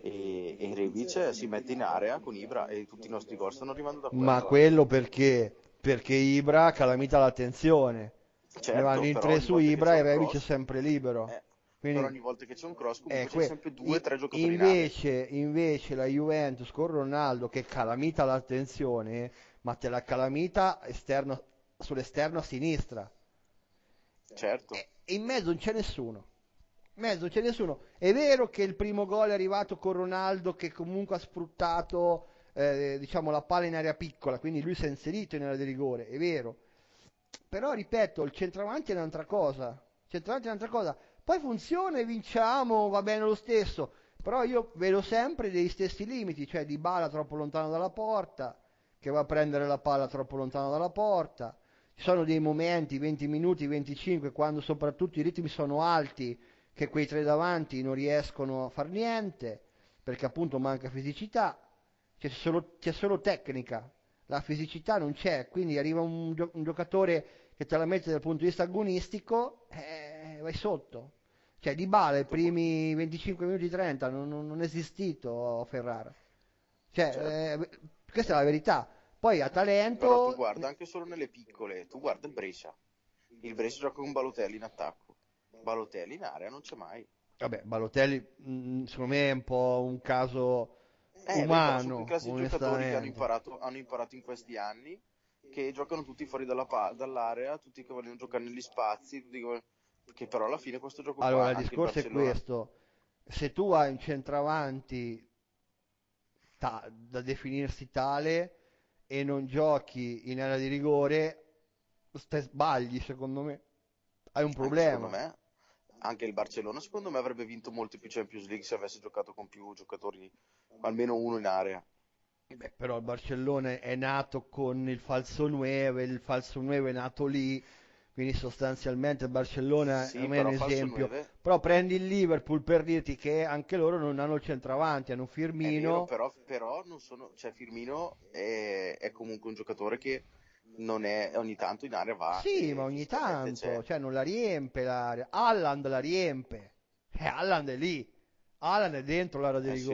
E, e Rebic si mette in area con Ibra e tutti i nostri gol stanno arrivando da quello. Ma quello perché? Perché Ibra calamita l'attenzione certo, ne vanno in tre su Ibra e Rebic è sempre libero. Eh, Quindi, però ogni volta che c'è un cross comunque eh, c'è sempre due o tre giocatori invece, invece la Juventus con Ronaldo che calamita l'attenzione, ma te la calamita esterno, sull'esterno a sinistra. Certo. E in mezzo non c'è nessuno. In mezzo non c'è nessuno. È vero che il primo gol è arrivato con Ronaldo che comunque ha sfruttato eh, diciamo la palla in area piccola, quindi lui si è inserito in area di rigore, è vero però ripeto, il centravanti è un'altra cosa. Il centravanti è un'altra cosa. Poi funziona e vinciamo, va bene lo stesso. Però io vedo sempre dei stessi limiti, cioè di bala troppo lontano dalla porta, che va a prendere la palla troppo lontano dalla porta. Ci sono dei momenti, 20 minuti, 25, quando soprattutto i ritmi sono alti, che quei tre davanti non riescono a far niente, perché appunto manca fisicità, c'è solo, c'è solo tecnica, la fisicità non c'è, quindi arriva un, gio- un giocatore che te la mette dal punto di vista agonistico, eh, vai sotto. Cioè Di Bale, i primi 25 minuti 30 non, non, non è esistito Ferrara. Cioè, certo. eh, questa è la verità. Poi a talento... Però tu guarda anche solo nelle piccole, tu guarda il Brescia. Il Brescia gioca con Balotelli in attacco. Balotelli in area non c'è mai. Vabbè, Balotelli mh, mm, secondo me è un po' un caso eh, umano. I classici giocatori che hanno imparato, hanno imparato, in questi anni, che giocano tutti fuori dalla, dall'area, tutti che vogliono giocare negli spazi, che, che, però alla fine questo gioco allora, qua, il discorso è questo, se tu hai un centravanti ta- da definirsi tale e non giochi in area di rigore, stai sbagli secondo me. Hai un Anche problema. secondo me, anche il Barcellona, secondo me, avrebbe vinto molto più Champions League se avesse giocato con più giocatori, almeno uno in area. Beh, però il Barcellona è nato con il falso 9, il falso 9 è nato lì, quindi sostanzialmente il Barcellona Sì, è un esempio. 9 Però prendi il Liverpool per dirti che anche loro non hanno il centravanti, hanno È vero, Firmino. però, però non sono, cioè Firmino è, è comunque un giocatore che non è, ogni tanto in area va. Sì, ma ogni tanto, c'è. cioè non la riempie l'area. Haaland la riempie. Eh, Haaland è lì. Haaland è dentro l'area di Eh sì.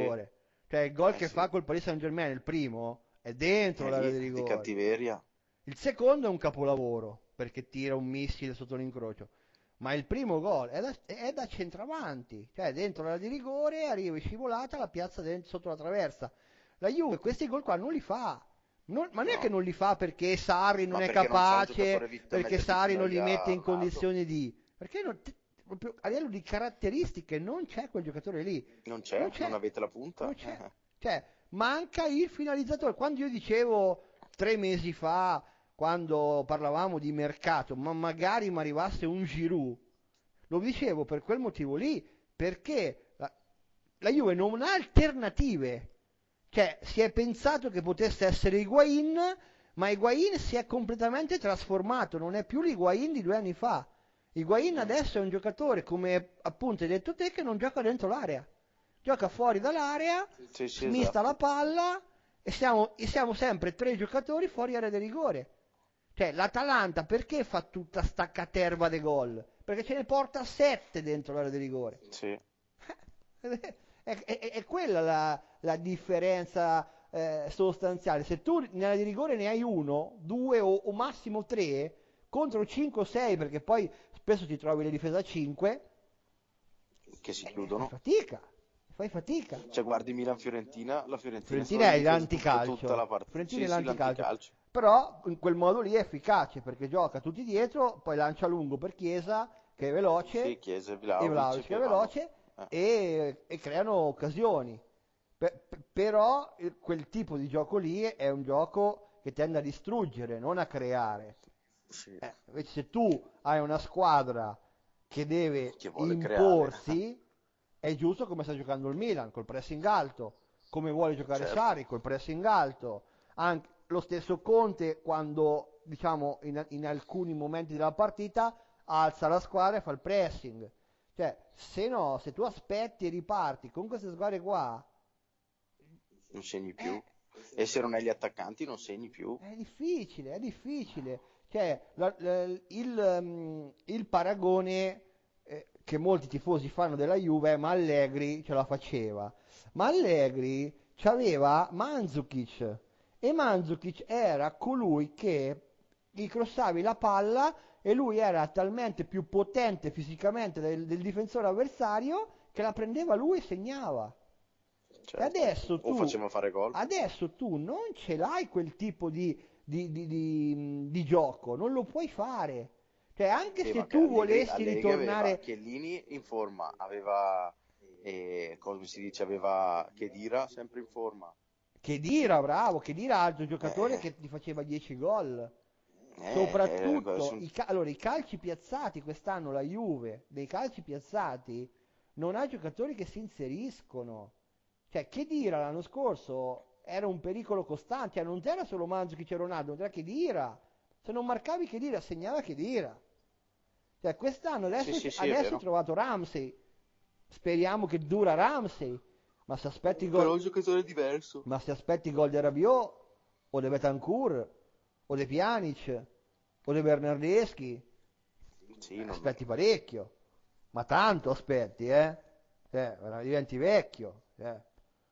Cioè il gol Eh che sì. fa col Paris Saint-Germain, il primo, è dentro È l'area di di rigore. cattiveria. Il secondo è un capolavoro perché tira un missile sotto l'incrocio. Ma il primo gol è da, è da centravanti, cioè dentro l'area di rigore, arriva scivolata, la piazza dentro, sotto la traversa. La Juve questi gol qua non li fa. Non- ma non è No. che non li fa perché Sarri non Ma è perché non capace, vita- perché Sarri non li mette in condizioni di... Perché non- proprio a livello di caratteristiche non c'è quel giocatore lì. Non c'è, Non non, c'è. avete la punta. Non c'è. Cioè, manca il finalizzatore. Quando io dicevo tre mesi fa, quando parlavamo di mercato, ma magari mi arrivasse un Giroud, lo dicevo per quel motivo lì, perché la, la Juve non ha alternative. Cioè, si è pensato che potesse essere Higuain, ma Higuain si è completamente trasformato, non è più l'Higuain di due anni fa. Higuain adesso è un giocatore, come appunto hai detto te, che non gioca dentro l'area. Gioca fuori dall'area, Sì, sì, smista esatto. la palla e siamo, e siamo sempre tre giocatori fuori area di rigore. Cioè, l'Atalanta perché fa tutta sta caterva di gol? Perché ce ne porta sette dentro l'area di rigore. Sì. È, è- è- è quella la, la differenza eh, sostanziale. Se tu nella di rigore ne hai uno, due o, o massimo tre, contro 5 o 6, perché poi spesso ti trovi le difese a 5, Che si fai chiudono. fatica. Fai fatica. Cioè, guardi Milan-Fiorentina, la Fiorentina, Fiorentina è l'anticalcio. tutta la partita. Fiorentina Sì, è l'anticalcio. l'anticalcio. Però in quel modo lì è efficace perché gioca tutti dietro, poi lancia lungo per Chiesa che è veloce Sì, Chiesa e e Vlahovic che è veloce eh. e, e creano occasioni. Per- per- però quel tipo di gioco lì è un gioco che tende a distruggere, non a creare. Sì. Eh, invece se tu hai una squadra che deve Che imporsi, è giusto come sta giocando il Milan, col pressing alto, come vuole giocare Certo. Sarri, col pressing alto. Anche lo stesso Conte quando, diciamo, in, in alcuni momenti della partita alza la squadra e fa il pressing. Cioè, se no, se tu aspetti e riparti con queste squadre qua, Non segni più. Eh. E se non hai gli attaccanti non segni più. È difficile, è difficile. Cioè, la- la- il, mm, il paragone eh, che molti tifosi fanno della Juve è ma Allegri ce la faceva. Ma Allegri aveva Mandzukic e Mandzukic era colui che gli crossavi la palla e lui era talmente più potente fisicamente del, del difensore avversario che la prendeva lui e segnava. Certo. E adesso tu, adesso tu non ce l'hai quel tipo di, di- di- di- di gioco, non lo puoi fare. Cioè, anche Sì, se ma che tu Allegri- volessi Allegri ritornare, aveva Chiellini in forma, aveva, eh, come si dice, aveva Chedira sempre in forma. Chedira, bravo, Chedira altro giocatore Eh. che ti faceva 10 gol. Eh, Soprattutto eh, sono- i, allora, i calci piazzati quest'anno, la Juve, dei calci piazzati, non ha giocatori che si inseriscono. Cioè, Chedira l'anno scorso era un pericolo costante, cioè, non c'era solo Mandzukic e Ronaldo, non era Chedira. Se non marcavi Chedira, segnava Chedira. Cioè, quest'anno adesso, Sì, sì, sì, adesso hai trovato Ramsey. Speriamo che dura Ramsey. Ma se aspetti i gol, Però un giocatore diverso. ma se aspetti gol di Rabiot, o di Betancourt, o di Pjanic, o di Bernardeschi, Sì, non- aspetti parecchio. Ma tanto aspetti, eh? Cioè, diventi vecchio. eh.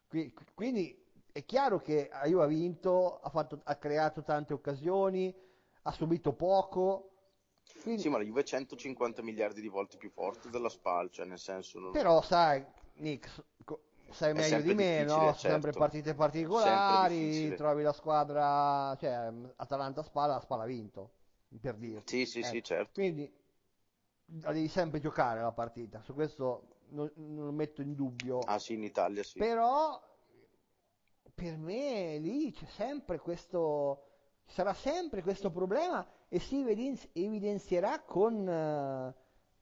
Qui- quindi è chiaro che Juve ha vinto, ha, fatto- ha creato tante occasioni, ha subito poco. Quindi- Sì, ma la Juve è 150 miliardi di volte più forte della SPAL, cioè nel senso... Non... Però sai, Nick, sai meglio sempre di me, no? Sono sempre certo. partite Sempre particolari, difficile. trovi la squadra, cioè Atalanta Spalla, la Spalla ha vinto, per dirti. Sì, sì, sì, Ecco, certo. Quindi la devi sempre giocare la partita, su questo non, non metto in dubbio. Ah sì, in Italia sì. Però per me lì c'è sempre questo, ci sarà sempre questo problema e si evidenzi- evidenzierà con, eh,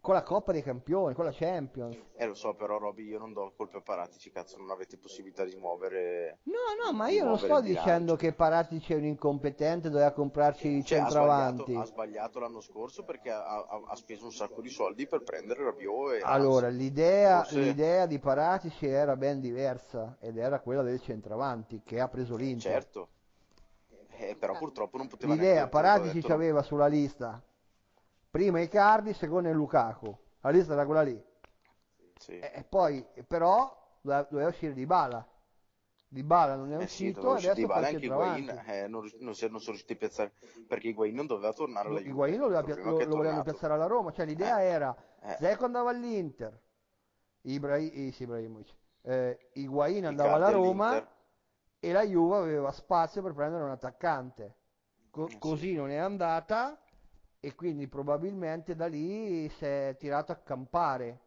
con la Coppa dei Campioni, con la Champions. Eh lo so, però Roby, io non do colpe a Paratici, cazzo, non avete possibilità di muovere... No, no, ma io non sto dicendo che Paratici è un incompetente, doveva comprarci i Cioè, ha sbagliato, centravanti. ha sbagliato l'anno scorso perché ha, ha- ha speso un sacco di soldi per prendere Rabiot e Allora, l'idea, forse- l'idea di Paratici era ben diversa ed era quella del centravanti che ha preso l'Inter. certo, Eh, però purtroppo non poteva L'idea, Paratici ci aveva sulla lista prima Icardi, secondo il Lukaku. La lista era quella lì. Sì. E, e poi, però, doveva, doveva uscire Di Bala. Di Bala non è Eh sì, uscito fa Dybala il anche. Higuain eh, non, non non sono riusciti a piazzare perché Higuain non doveva tornare alla Higuain lo, pia- lo- lo volevano piazzare alla Roma, cioè l'idea Eh, era eh. Zeko andava all'Inter, Ibra- eh, sì, Ibrahimovic, eh, Higuain andava alla Roma all'Inter. e la Juve aveva spazio per prendere un attaccante. Co- Eh, sì. così non è andata e quindi probabilmente da lì si è tirato a campare.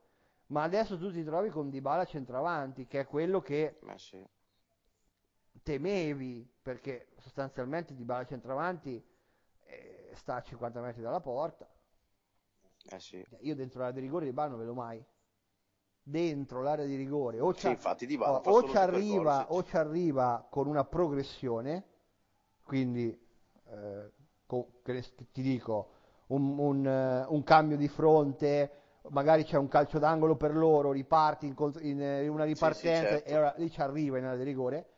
Ma adesso tu ti trovi con Dybala centravanti, che è quello che sì. temevi, perché sostanzialmente Dybala centravanti eh, sta a 50 metri dalla porta. Eh sì. Cioè, Io dentro l'area di rigore di Bala non vedo mai. Dentro l'area di rigore o, Sì, Dybala o- o ci arriva, gol, o ci arriva con una progressione, quindi eh, co- che ti dico un, un, eh, un cambio di fronte, magari c'è un calcio d'angolo per loro, riparti in, eh, in una ripartenza certo. e ora lì ci arriva in area di rigore.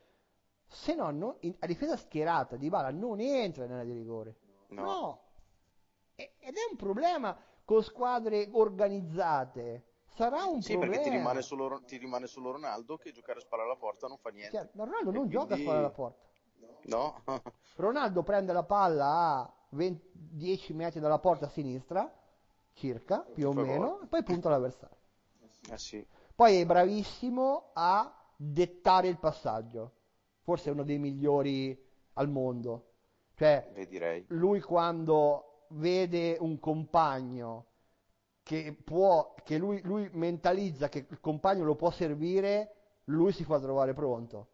Se no, no- in- a difesa schierata di Bala non entra in area di rigore. No. No. E- ed è un problema con squadre organizzate. Sarà un Sì, problema. perché ti rimane, solo, ti rimane solo Ronaldo che giocare a spalla alla porta non fa niente. Cioè, ma Ronaldo E non gioca a quindi- spalla alla porta. No? Ronaldo prende la palla a 20 10 metri dalla porta a sinistra, circa, più o meno, e poi punta all'avversario. eh sì. Poi è bravissimo a dettare il passaggio. Forse è uno dei migliori al mondo. Cioè, lui quando vede un compagno che può, che lui, lui mentalizza che il compagno lo può servire, lui si fa trovare pronto.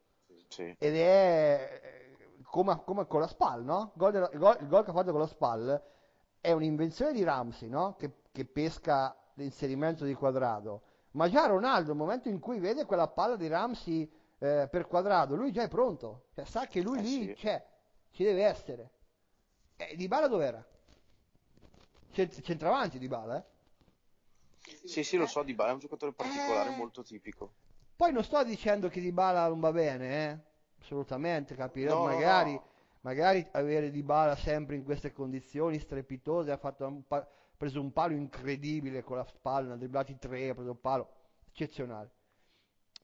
Sì. Ed è come, come con la SPAL, no? Gol della- il, gol, il gol che ha fatto con la SPAL è un'invenzione di Ramsey, no? Che, che pesca l'inserimento di quadrato. Ma già Ronaldo, nel momento in cui vede quella palla di Ramsey eh, per quadrato, lui già è pronto. Cioè, sa che lui Eh lì sì. c'è, ci deve essere. E Dybala dov'era? Cent- centravanti Dybala, eh? Sì, sì, lo so, Dybala è un giocatore particolare Eh. molto tipico. Poi non sto dicendo che Dybala non va bene, eh? Assolutamente, capirò, No, magari, no. magari avere Dybala sempre in queste condizioni strepitose, ha fatto un pa- preso un palo incredibile con la spalla, ne ha dribblati tre, ha preso un palo eccezionale.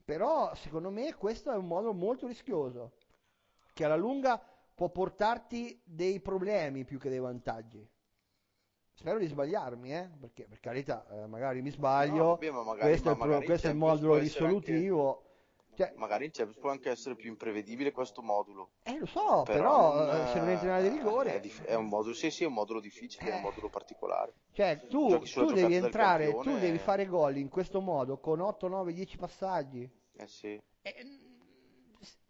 Però secondo me questo è un modo molto rischioso, che alla lunga può portarti dei problemi più che dei vantaggi. Spero di sbagliarmi, eh? Perché per carità, eh, magari mi sbaglio, No, ma magari- questo, è pro- questo è il modulo essere anche- risolutivo. Cioè, Magari in Champions può anche essere più imprevedibile questo modulo. eh, lo so, Però, però, non, eh, se non entri in area di eh, rigore, È, dif- è un modulo, sì, sì, è un modulo difficile, è Eh. un modulo particolare. cioè, tu, tu devi entrare, tu campione devi e- fare gol in questo modo con 8, 9, 10 passaggi. Eh sì. E-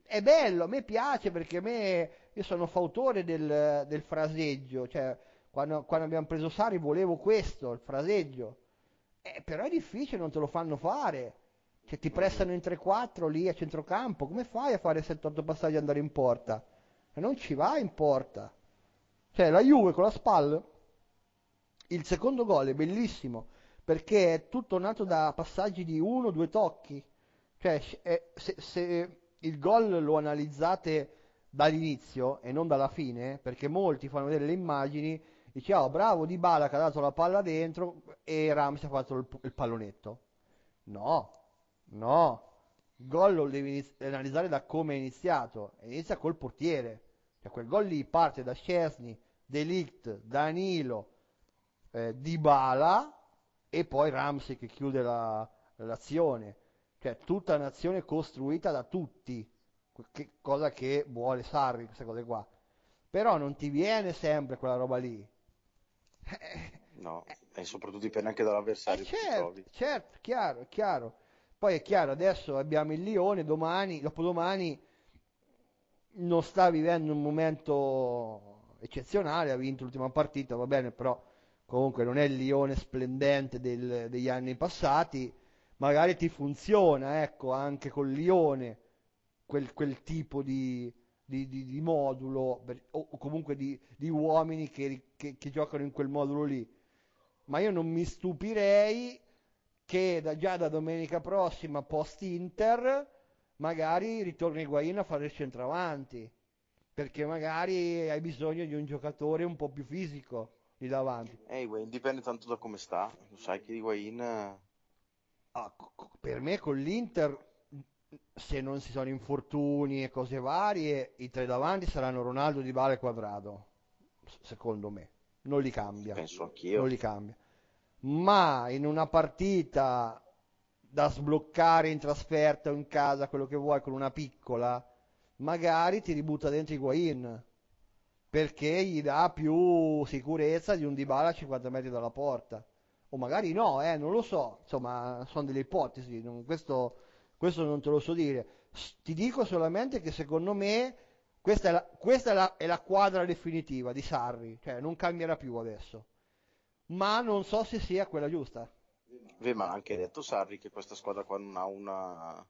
È bello, a me piace perché a me, io sono fautore del, del fraseggio, cioè quando, quando abbiamo preso Sari volevo questo, il fraseggio, Eh, però è difficile, non te lo fanno fare, cioè ti prestano in 3-4 lì a centrocampo, come fai a fare 7-8 passaggi e andare in porta? E non ci vai in porta, cioè la Juve con la SPAL, il secondo gol è bellissimo perché è tutto nato da passaggi di uno o due tocchi. Cioè, è- se, se il gol lo analizzate dall'inizio e non dalla fine, perché molti fanno vedere le immagini, dice, oh, bravo Di Bala che ha dato la palla dentro e Ramsey ha fatto il, il pallonetto. No, no. Il gol lo devi analizzare da come è iniziato. Inizia col portiere. Cioè, quel gol lì parte da Szczesny, Delict, Danilo, eh, Dybala e poi Ramsey che chiude la- l'azione. Cioè, tutta un'azione costruita da tutti, che- cosa che vuole Sarri, queste cose qua. Però non ti viene sempre quella roba lì. No, e soprattutto dipende anche dall'avversario Eh, certo, certo, chiaro, chiaro. Poi è chiaro, adesso abbiamo il Lione, domani, dopodomani non sta vivendo un momento eccezionale, ha vinto l'ultima partita, va bene, però comunque non è il Lione splendente del- degli anni passati, magari ti funziona, ecco, anche col Lione quel, quel tipo di, di- di- di modulo, o comunque di, di uomini che, che- che giocano in quel modulo lì. Ma io non mi stupirei che da- già da domenica prossima, post Inter, magari ritorni Higuain a fare il centravanti, perché magari hai bisogno di un giocatore un po' più fisico lì davanti. Eh, Higuain dipende tanto da come sta. Lo sai che Higuain... eh, Ah, per me con l'Inter, se non ci sono infortuni e cose varie, i tre davanti saranno Ronaldo, Dybala e Quadrado, secondo me. Non li cambia. penso non anch'io. li cambia. Ma in una partita da sbloccare in trasferta o in casa, quello che vuoi, con una piccola, magari ti ributta dentro Higuain, perché gli dà più sicurezza di un Dybala a 50 metri dalla porta. O magari no, eh, non lo so, insomma, sono delle ipotesi, non- questo, questo non te lo so dire. Ti dico solamente che secondo me questa è la, questa è la- è la quadra definitiva di Sarri, cioè non cambierà più adesso ma non so se sia quella giusta. Beh, ma ha anche detto Sarri che questa squadra qua non ha una...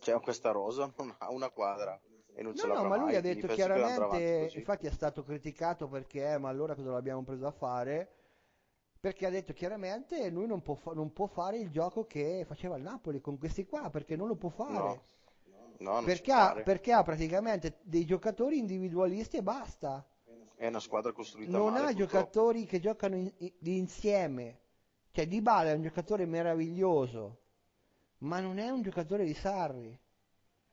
Cioè, questa rosa non ha una quadra e non ce No, no, l'avrà ma lui mai, ha detto chiaramente, infatti è stato criticato perché, eh, ma allora cosa l'abbiamo preso a fare? Perché ha detto chiaramente lui non può, fa- non può fare il gioco che faceva il Napoli con questi qua, perché non lo può fare. No, no, Perché ha, fare. perché ha praticamente dei giocatori individualisti e basta. È una squadra costruita Non male, ha purtroppo. giocatori che giocano in- in- di insieme. Cioè Dybala è un giocatore meraviglioso, ma non è un giocatore di Sarri.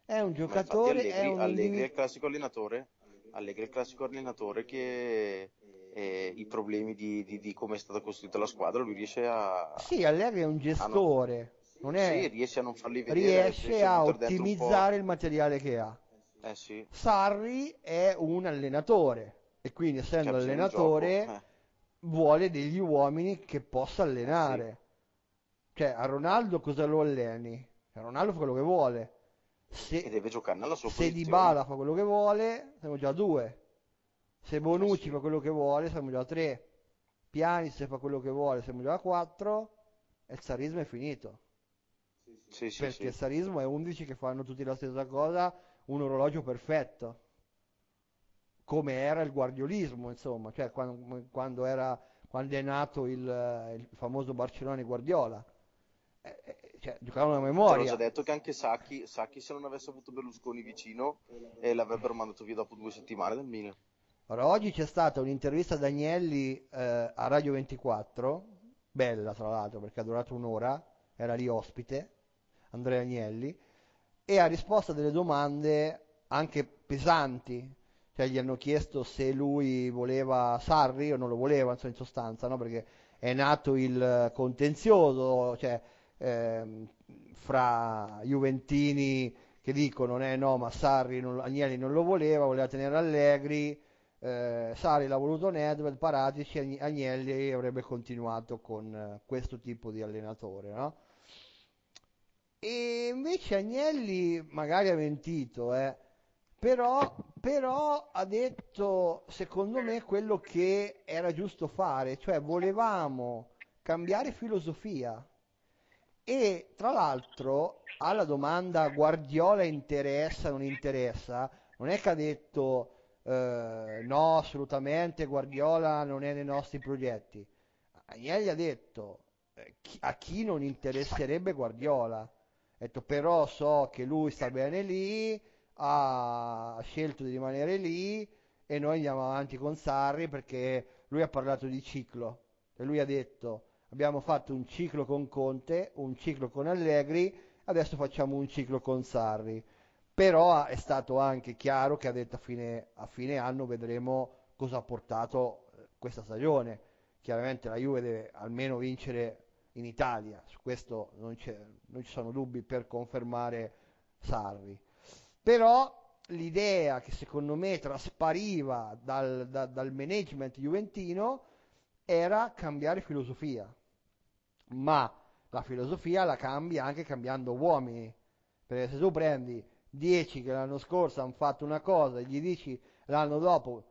È un giocatore, è Allegri, un Allegri è individuo. il classico allenatore, Allegri è il classico allenatore che eh, i problemi di, di- di come è stata costruita la squadra lui riesce a... Sì, Allegri è un gestore, non Sì, è... riesce a non farli vedere, riesce a po'. ottimizzare il materiale che ha. Eh sì, Sarri è un allenatore e quindi essendo allenatore gioco, eh. vuole degli uomini che possa allenare. Cioè a Ronaldo cosa lo alleni? A Ronaldo fa quello che vuole. e Se, deve giocare nella sua se posizione. Dybala fa quello che vuole, siamo già a due. Se Bonucci sì. fa quello che vuole, siamo già a tre. Pjanic se fa quello che vuole, siamo già a quattro. E il sarismo è finito. Sì, sì, perché il sì. sarismo è 11 che fanno tutti la stessa cosa, un orologio perfetto. Come era il guardiolismo, insomma, cioè quando, quando era, quando è nato il, il famoso Barcellona di Guardiola. Eh, eh, cioè, giocavano a memoria. già detto che anche Sacchi, Sacchi se non avesse avuto Berlusconi vicino eh, l'avrebbero mandato via dopo due settimane dal Milan. Ora, oggi c'è stata un'intervista ad Agnelli eh, a Radio 24, bella tra l'altro perché ha durato un'ora, era lì ospite, Andrea Agnelli, e ha risposto a delle domande anche pesanti, cioè gli hanno chiesto se lui voleva Sarri o non lo voleva, insomma, in sostanza, no? perché è nato il contenzioso, cioè ehm, fra Juventini che dicono eh no, ma Sarri non, Agnelli non lo voleva, voleva tenere Allegri, eh, Sarri l'ha voluto Nedved, Paratici, Agn- Agnelli avrebbe continuato con eh, questo tipo di allenatore, no? E invece Agnelli magari ha mentito, eh, però, però ha detto, secondo me, quello che era giusto fare, cioè volevamo cambiare filosofia. E tra l'altro, alla domanda Guardiola interessa, non interessa, non è che ha detto eh, no, assolutamente Guardiola non è nei nostri progetti. Agnelli ha detto eh, chi- a chi non interesserebbe Guardiola. Ha detto però so che lui sta bene lì, ha scelto di rimanere lì e noi andiamo avanti con Sarri perché lui ha parlato di ciclo. E lui ha detto abbiamo fatto un ciclo con Conte, un ciclo con Allegri, adesso facciamo un ciclo con Sarri. Però è stato anche chiaro che ha detto a fine, a fine anno vedremo cosa ha portato eh, questa stagione. Chiaramente la Juve deve almeno vincere in Italia, su questo non, non ci sono dubbi per confermare Sarri. Però l'idea che secondo me traspariva dal, da- dal management juventino era cambiare filosofia, ma la filosofia la cambi anche cambiando uomini, perché se tu prendi 10 che l'anno scorso hanno fatto una cosa e gli dici l'anno dopo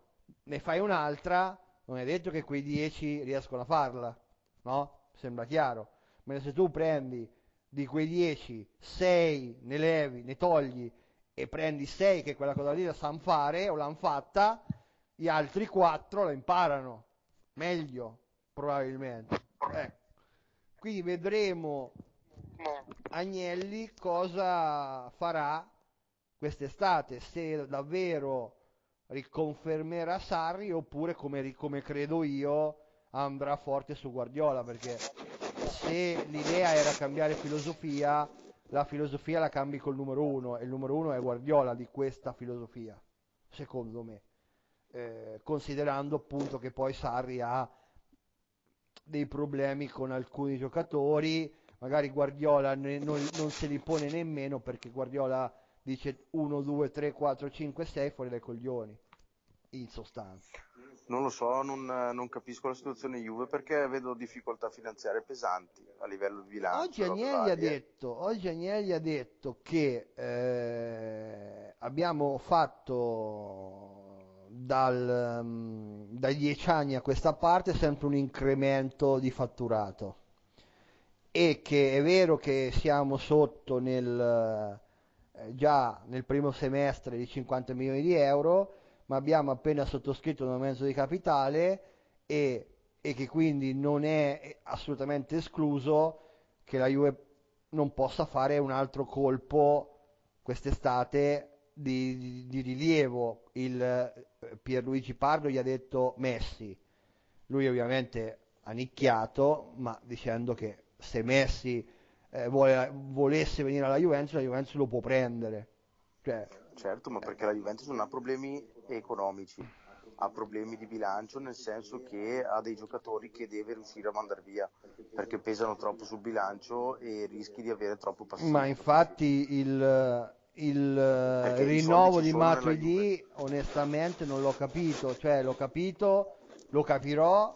ne fai un'altra, non è detto che quei 10 riescono a farla, no? Sembra chiaro. Mentre se tu prendi di quei 10, 6 ne levi, ne togli e prendi 6 che quella cosa lì la sanno fare o l'hanno fatta, gli altri 4 la imparano meglio, probabilmente. Eh. Quindi vedremo Agnelli cosa farà quest'estate, se davvero riconfermerà Sarri oppure come, come credo io andrà forte su Guardiola perché se l'idea era cambiare filosofia la filosofia la cambi col numero uno e il numero uno è Guardiola di questa filosofia secondo me eh, considerando appunto che poi Sarri ha dei problemi con alcuni giocatori magari Guardiola ne, non, non se li pone nemmeno perché Guardiola dice 1, 2, 3, 4, 5, 6 fuori dai coglioni, in sostanza. Non lo so, non, non, capisco la situazione Juve perché vedo difficoltà finanziarie pesanti a livello di bilancio. Oggi Agnelli, ha detto, oggi Agnelli ha detto che eh, abbiamo fatto dal, um, dai dieci anni a questa parte sempre un incremento di fatturato e che è vero che siamo sotto nel eh, già nel primo semestre di 50 milioni di euro, ma abbiamo appena sottoscritto un aumento di capitale e, e che quindi non è assolutamente escluso che la Juve non possa fare un altro colpo quest'estate di, di, di rilievo. Il eh, Pierluigi Pardo gli ha detto Messi, lui ovviamente ha nicchiato, ma dicendo che se Messi eh, vuole, volesse venire alla Juventus, la Juventus lo può prendere. Cioè, certo, ma perché la Juventus non ha problemi economici, ha problemi di bilancio nel senso che ha dei giocatori che deve riuscire a mandare via perché pesano troppo sul bilancio e rischi di avere troppo passivo. Ma infatti il, il rinnovo di Matuidi onestamente non l'ho capito, cioè l'ho capito, lo capirò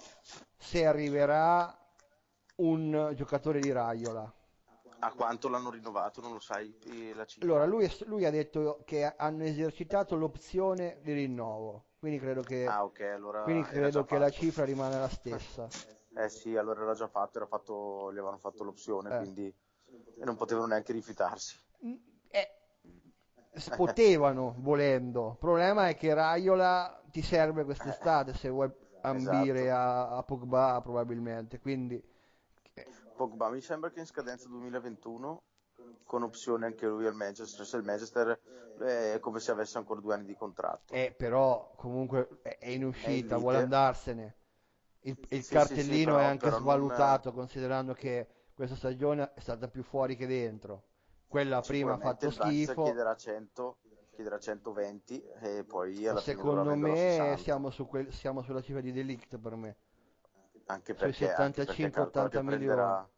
se arriverà un giocatore di Raiola a quanto l'hanno rinnovato, non lo sai la cifra? Allora, lui, lui, ha detto che hanno esercitato l'opzione di rinnovo, quindi credo che, ah, okay, allora quindi credo che la cifra rimane la stessa. Eh sì, allora era già fatto, era fatto gli avevano fatto l'opzione, eh. quindi e non potevano neanche rifiutarsi. Mm, eh, potevano, volendo. Il problema è che Raiola ti serve quest'estate se vuoi ambire esatto. a, a Pogba probabilmente, quindi Pogba mi sembra che in scadenza 2021 con opzione anche lui al Manchester se il Manchester è come se avesse ancora due anni di contratto. Eh, però comunque è in uscita è vuole andarsene. Il, il sì, cartellino sì, sì, però, è anche svalutato non... considerando che questa stagione è stata più fuori che dentro. Quella prima ha fatto schifo. chiederà 100 chiederà 120 e poi alla secondo me siamo, su quel, siamo sulla cifra di Delict per me anche perché 75-80 milioni prenderà,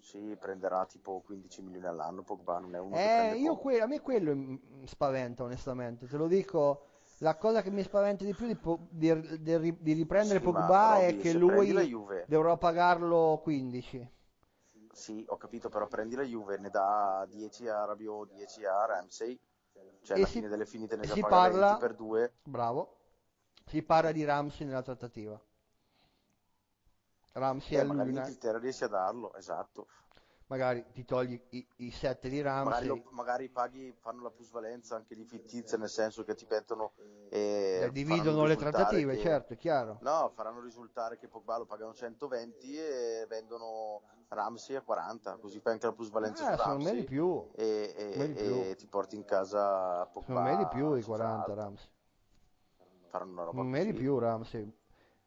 sì, prenderà tipo 15 milioni all'anno Pogba non è uno eh, io que- a me quello spaventa onestamente te lo dico. La cosa che mi spaventa di più di, di, di, di riprendere sì, Pogba è che lui dovrà pagarlo 15 sì ho capito però prendi la Juve ne dà 10 a Rabiot 10 a Ramsey cioè alla si, fine delle finite ne si parla per due. Bravo. Si parla di Ramsey nella trattativa Ramsey eh, magari l'Inghilterra riesce a darlo, esatto. Magari ti togli i, i 7 di Ramsey. Magari, lo, magari, paghi, fanno la plusvalenza anche di fittizia, nel senso che ti mettono... Eh, eh, dividono le trattative, che, certo, è chiaro. No, faranno risultare che Pogba lo pagano 120 e vendono Ramsey a 40, così fai anche la plusvalenza eh, su Ramsey. me di più. E, e, di più. e, ti porti in casa Pogba. Secondo me di più di 40 Ramsey. Faranno una roba Secondo me di più Ramsey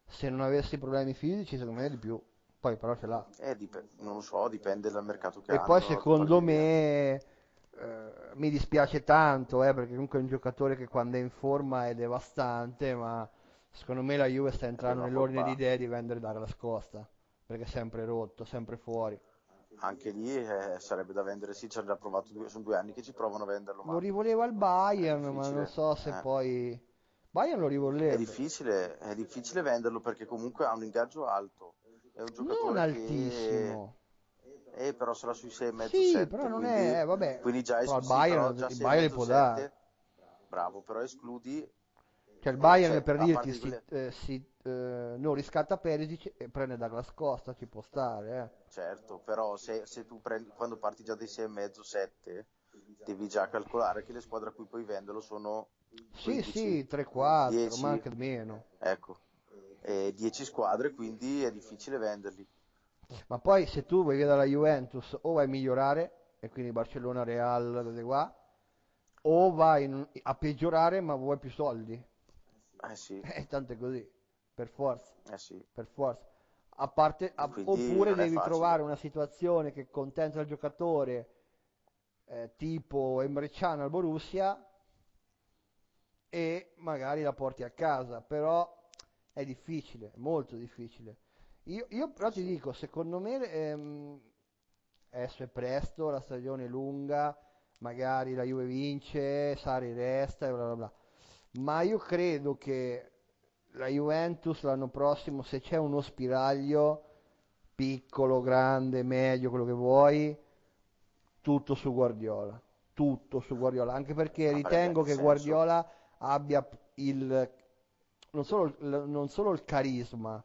se non avessi problemi fisici secondo me di più. Poi però ce l'ha. Eh, dip- non lo so dipende dal mercato che e hanno, poi secondo me eh, mi dispiace tanto eh, perché comunque è un giocatore che quando è in forma è devastante ma secondo me la Juve sta entrando nell'ordine di idee di vendere Douglas Costa perché è sempre rotto sempre fuori. Anche lì eh, sarebbe da vendere sì ci hanno già provato due, sono due anni che ci provano a venderlo ma... lo rivoleva al Bayern ma non so se eh. poi Bayern lo rivollerebbe. È difficile, è difficile venderlo perché comunque ha un ingaggio alto. È un giocatore non altissimo. Che... Eh, però sarà sui 6 e mezzo, Sì, 7, però non quindi, è, vabbè, quindi già però il sì, Bayern, però già il 6 Bayern può 7, dare. Bravo, però escludi Cioè il Bayern Cioè, per dirti si, quelle- eh, si, eh, non riscatta Perisic e prende Douglas Costa, ci può stare, eh. Certo, però se, se tu prendi, quando parti già dai 6,5, 7, devi già calcolare che le squadre a cui puoi venderlo sono Sì, 15, sì, 3-4, 10, ma anche meno. ecco, e 10 squadre, quindi è difficile venderli. Ma poi se tu vuoi via dalla Juventus o vai a migliorare, e quindi Barcellona, Real, cose qua, o vai in- a peggiorare ma vuoi più soldi. Eh sì, Eh, tanto è così, per forza, eh sì, per forza. A parte, a- oppure devi facile. trovare una situazione che contenta il giocatore, eh, tipo Emre Can al Borussia, e magari la porti a casa, però è difficile, molto difficile. Io, io però ti dico, secondo me ehm, adesso è presto, la stagione è lunga, magari la Juve vince, Sari resta e bla bla bla. Ma io credo che la Juventus l'anno prossimo, se c'è uno spiraglio, piccolo, grande, medio, quello che vuoi, tutto su Guardiola. Tutto su Guardiola, anche perché ritengo che? Guardiola abbia il, non solo, il- non solo il carisma,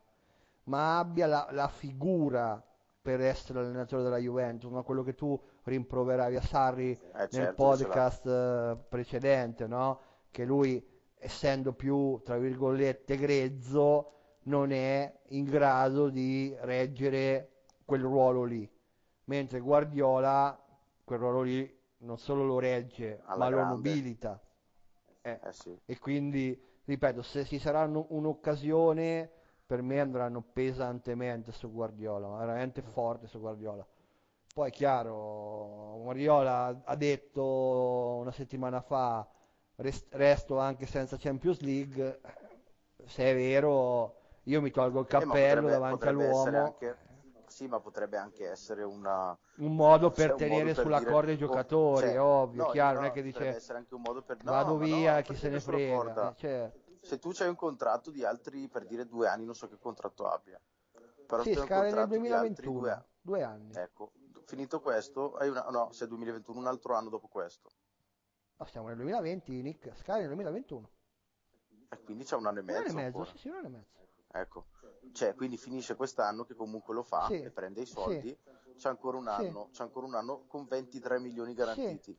ma abbia la, la figura per essere allenatore della Juventus, no? Quello che tu rimproveravi a Sarri eh nel certo, ce l'ha. podcast eh, precedente, no? Che lui, essendo più, tra virgolette, grezzo, non è in grado di reggere quel ruolo lì. Mentre Guardiola quel ruolo lì non solo lo regge, Alla ma lo grande. nobilita. Eh, Eh sì, E quindi, ripeto, se ci saranno un'occasione, per me andranno pesantemente su Guardiola, veramente forte su Guardiola. Poi, chiaro, Guardiola ha detto una settimana fa, "Res- resto anche senza Champions League. Se è vero, io mi tolgo il Eh, cappello potrebbe, davanti potrebbe all'uomo. anche, sì, ma potrebbe anche essere una, Un modo cioè, per un tenere modo per sulla dire, corda i oh, giocatori, cioè, è ovvio, no, chiaro, no, non è che dice essere anche un modo per, no, vado via, chi se ne frega. certo. Se tu c'hai un contratto di altri, per dire due anni, non so che contratto abbia, però Sì, hai scade nel contratto di altri 2021, due anni, due anni. ecco, finito questo, hai una, no, se è 2021, un altro anno dopo questo, No, siamo nel 2020, Nick, scade nel 2021. e quindi c'è un anno e Un anno e mezzo mezzo, ancora. sì, sì, un anno e mezzo. Ecco, cioè, quindi finisce quest'anno che comunque lo fa Sì, e prende i sì, soldi, c'è ancora un sì, anno, c'è ancora un anno con 23 milioni sì, garantiti.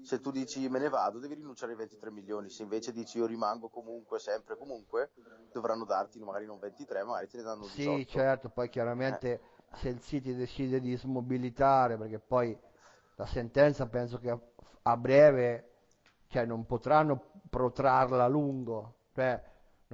Se tu dici me ne vado, devi rinunciare ai 23 milioni. Se invece dici io rimango comunque, sempre comunque, dovranno darti magari non 23, magari te ne danno sì, 18. certo, poi Eh, chiaramente se il City decide di smobilitare, perché poi la sentenza penso che a, a breve, cioè non potranno protrarla a lungo, cioè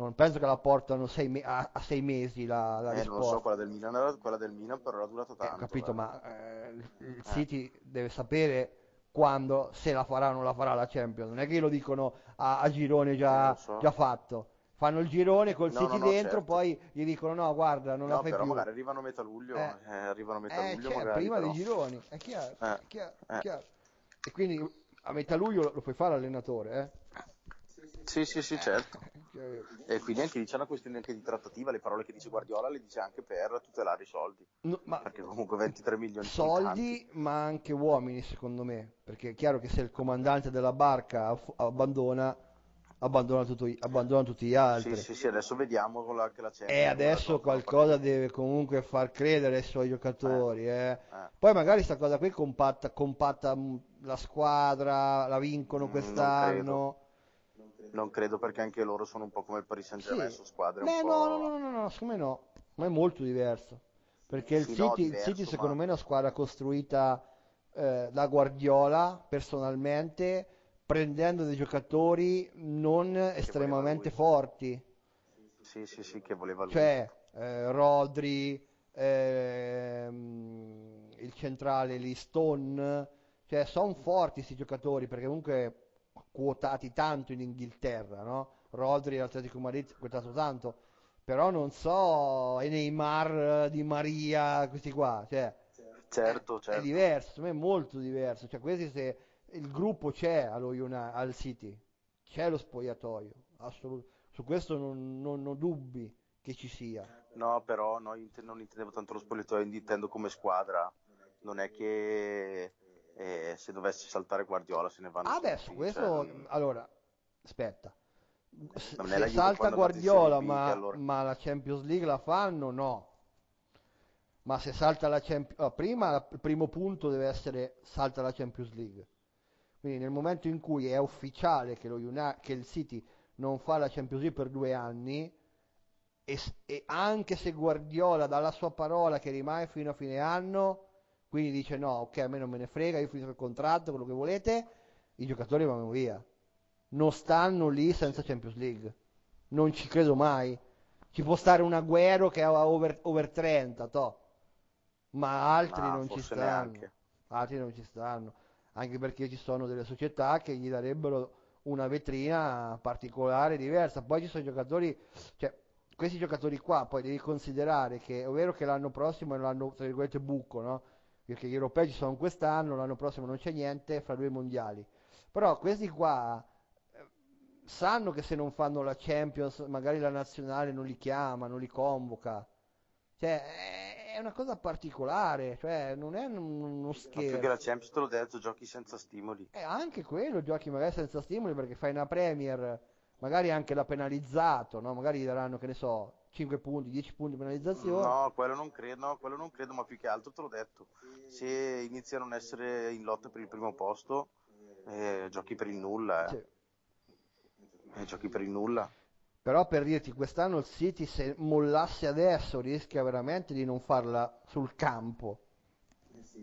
non penso che la portano sei me- a, a sei mesi la, la eh, non lo so, risposta. quella del Milan era quella del Milan, però era durata Eh, ho tanto. capito, eh. ma eh, il Eh, City deve sapere quando, se la farà o non la farà la Champions. Non è che lo dicono a, a girone eh, già, lo so. già fatto. Fanno il girone col No, City no, no, dentro, certo. poi gli dicono no, guarda, non la fai però più. magari arrivano a metà luglio, Eh, eh, arrivano a metà eh, luglio cioè, magari, prima dei però. gironi, è chiaro, Eh, è chiaro, è eh. chiaro. E quindi a metà luglio lo, lo puoi fare allenatore, eh? Sì, sì, sì, certo. Eh, E quindi anche lì c'è una questione anche di trattativa, le parole che dice Guardiola le dice anche per tutelare i soldi, no, ma perché comunque 23 milioni tanti. soldi, ma anche uomini, secondo me, perché è chiaro che se il comandante della barca abbandona, abbandona, tutto- abbandona tutti gli Sì, altri. sì, sì, adesso vediamo con la, che la Champions E ora adesso qualcosa deve comunque far credere ai suoi giocatori. eh. Eh, Poi magari sta cosa qui compatta, compatta mh, la squadra, la vincono mm, quest'anno. Non credo perché anche loro sono un po' come il Paris Saint Germain, Sì, sono squadre beh, no, no, no, no, no, secondo me no, ma è molto diverso. Perché il Sì, no, City, il City diverso, secondo ma... me è una squadra costruita eh, da Guardiola personalmente, prendendo dei giocatori non che estremamente forti. Sì, sì, sì, che voleva lui. Cioè, eh, Rodri, ehm, il centrale lì, Stone, cioè sono forti questi giocatori perché comunque quotati tanto in Inghilterra, no? Rodri all'Atletico Madrid quotato tanto, però non so, e Neymar, eh, Di Maria, questi qua, cioè Certo, è certo. diverso, secondo me è molto diverso, cioè questi se il gruppo c'è allo Uni- al City, c'è lo spogliatoio, assolut- su questo non, non ho dubbi che ci sia. No, però no, non intendevo tanto lo spogliatoio, intendo come squadra. non è che eh, se dovesse saltare Guardiola se ne vanno Adesso tutti, questo, cioè, allora, aspetta. Se salta Guardiola, ma, che allora- ma la Champions League la fanno? No. Ma se salta la Champions prima la- il primo punto deve essere salta la Champions League. Quindi nel momento in cui è ufficiale che, lo Uni- che il City non fa la Champions League per due anni, e, e anche se Guardiola dà la sua parola che rimane fino a fine anno, quindi dice no, ok, a me non me ne frega, io finisco il contratto, quello che volete, i giocatori vanno via. Non stanno lì senza Champions League. Non ci credo mai. Ci può stare un Agüero che ha over, over 30, toh. ma altri Ma non ci stanno. neanche. Altri non ci stanno. Anche perché ci sono delle società che gli darebbero una vetrina particolare, diversa. Poi ci sono giocatori, cioè, questi giocatori qua, poi devi considerare che è vero che l'anno prossimo è l'anno, tra virgolette, buco, no? Perché gli europei ci sono quest'anno, l'anno prossimo non c'è niente, fra due mondiali. Però questi qua eh, sanno che se non fanno la Champions, magari la nazionale non li chiama, non li convoca. Cioè, è una cosa particolare, cioè, non è un- uno scherzo. che la Champions, te l'ho detto, giochi senza stimoli. E anche quello, giochi magari senza stimoli perché fai una Premier, magari anche l'ha penalizzato, no? Magari daranno, che ne so, 5 punti, 10 punti di penalizzazione. No, quello non credo, no, quello non credo, ma più che altro te l'ho detto. Se iniziano a non essere in lotta per il primo posto, eh, giochi per il nulla, eh. Sì. Eh, giochi per il nulla. Però per dirti, quest'anno il City se mollasse adesso rischia veramente di non farla sul campo.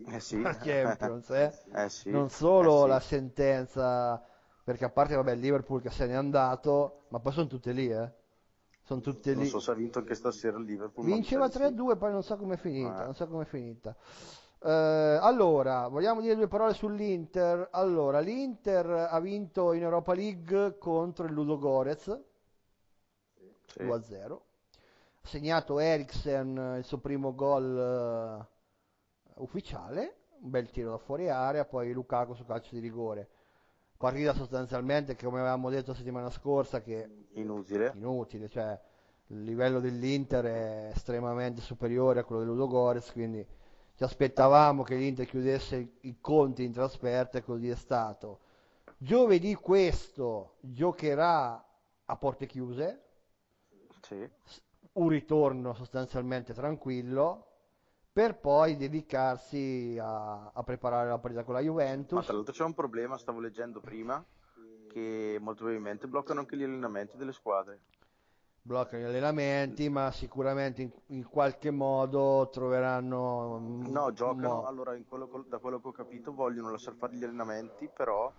Eh sì. Champions, eh? Eh sì. Non solo Eh sì. la sentenza, perché a parte vabbè, il Liverpool che se n'è andato, ma poi sono tutte lì, eh? Sono tutte Non lì. so se ha vinto anche stasera il Liverpool. Vinceva sa di sì. 3-2, poi non so com'è finita, Eh. non so com'è finita. Eh, allora, vogliamo dire due parole sull'Inter? Allora, l'Inter ha vinto in Europa League contro il Ludogorez Sì. 2-0. Ha segnato Eriksen il suo primo gol eh, ufficiale, un bel tiro da fuori area, poi Lukaku su calcio di rigore. Partita sostanzialmente, come avevamo detto la settimana scorsa, che Inutile. inutile, cioè il livello dell'Inter è estremamente superiore a quello dell'Udogorez, quindi ci aspettavamo che l'Inter chiudesse i conti in trasferta e così è stato. Giovedì questo giocherà a porte chiuse, Sì. un ritorno sostanzialmente tranquillo, per poi dedicarsi a, a preparare la partita con la Ma Juventus. tra l'altro c'è un problema, stavo leggendo prima, che molto probabilmente bloccano anche gli allenamenti delle squadre. bloccano gli allenamenti, ma sicuramente in, in qualche modo troveranno No, giocano, modo. allora quello- da quello che ho capito vogliono lasciar fare gli allenamenti, però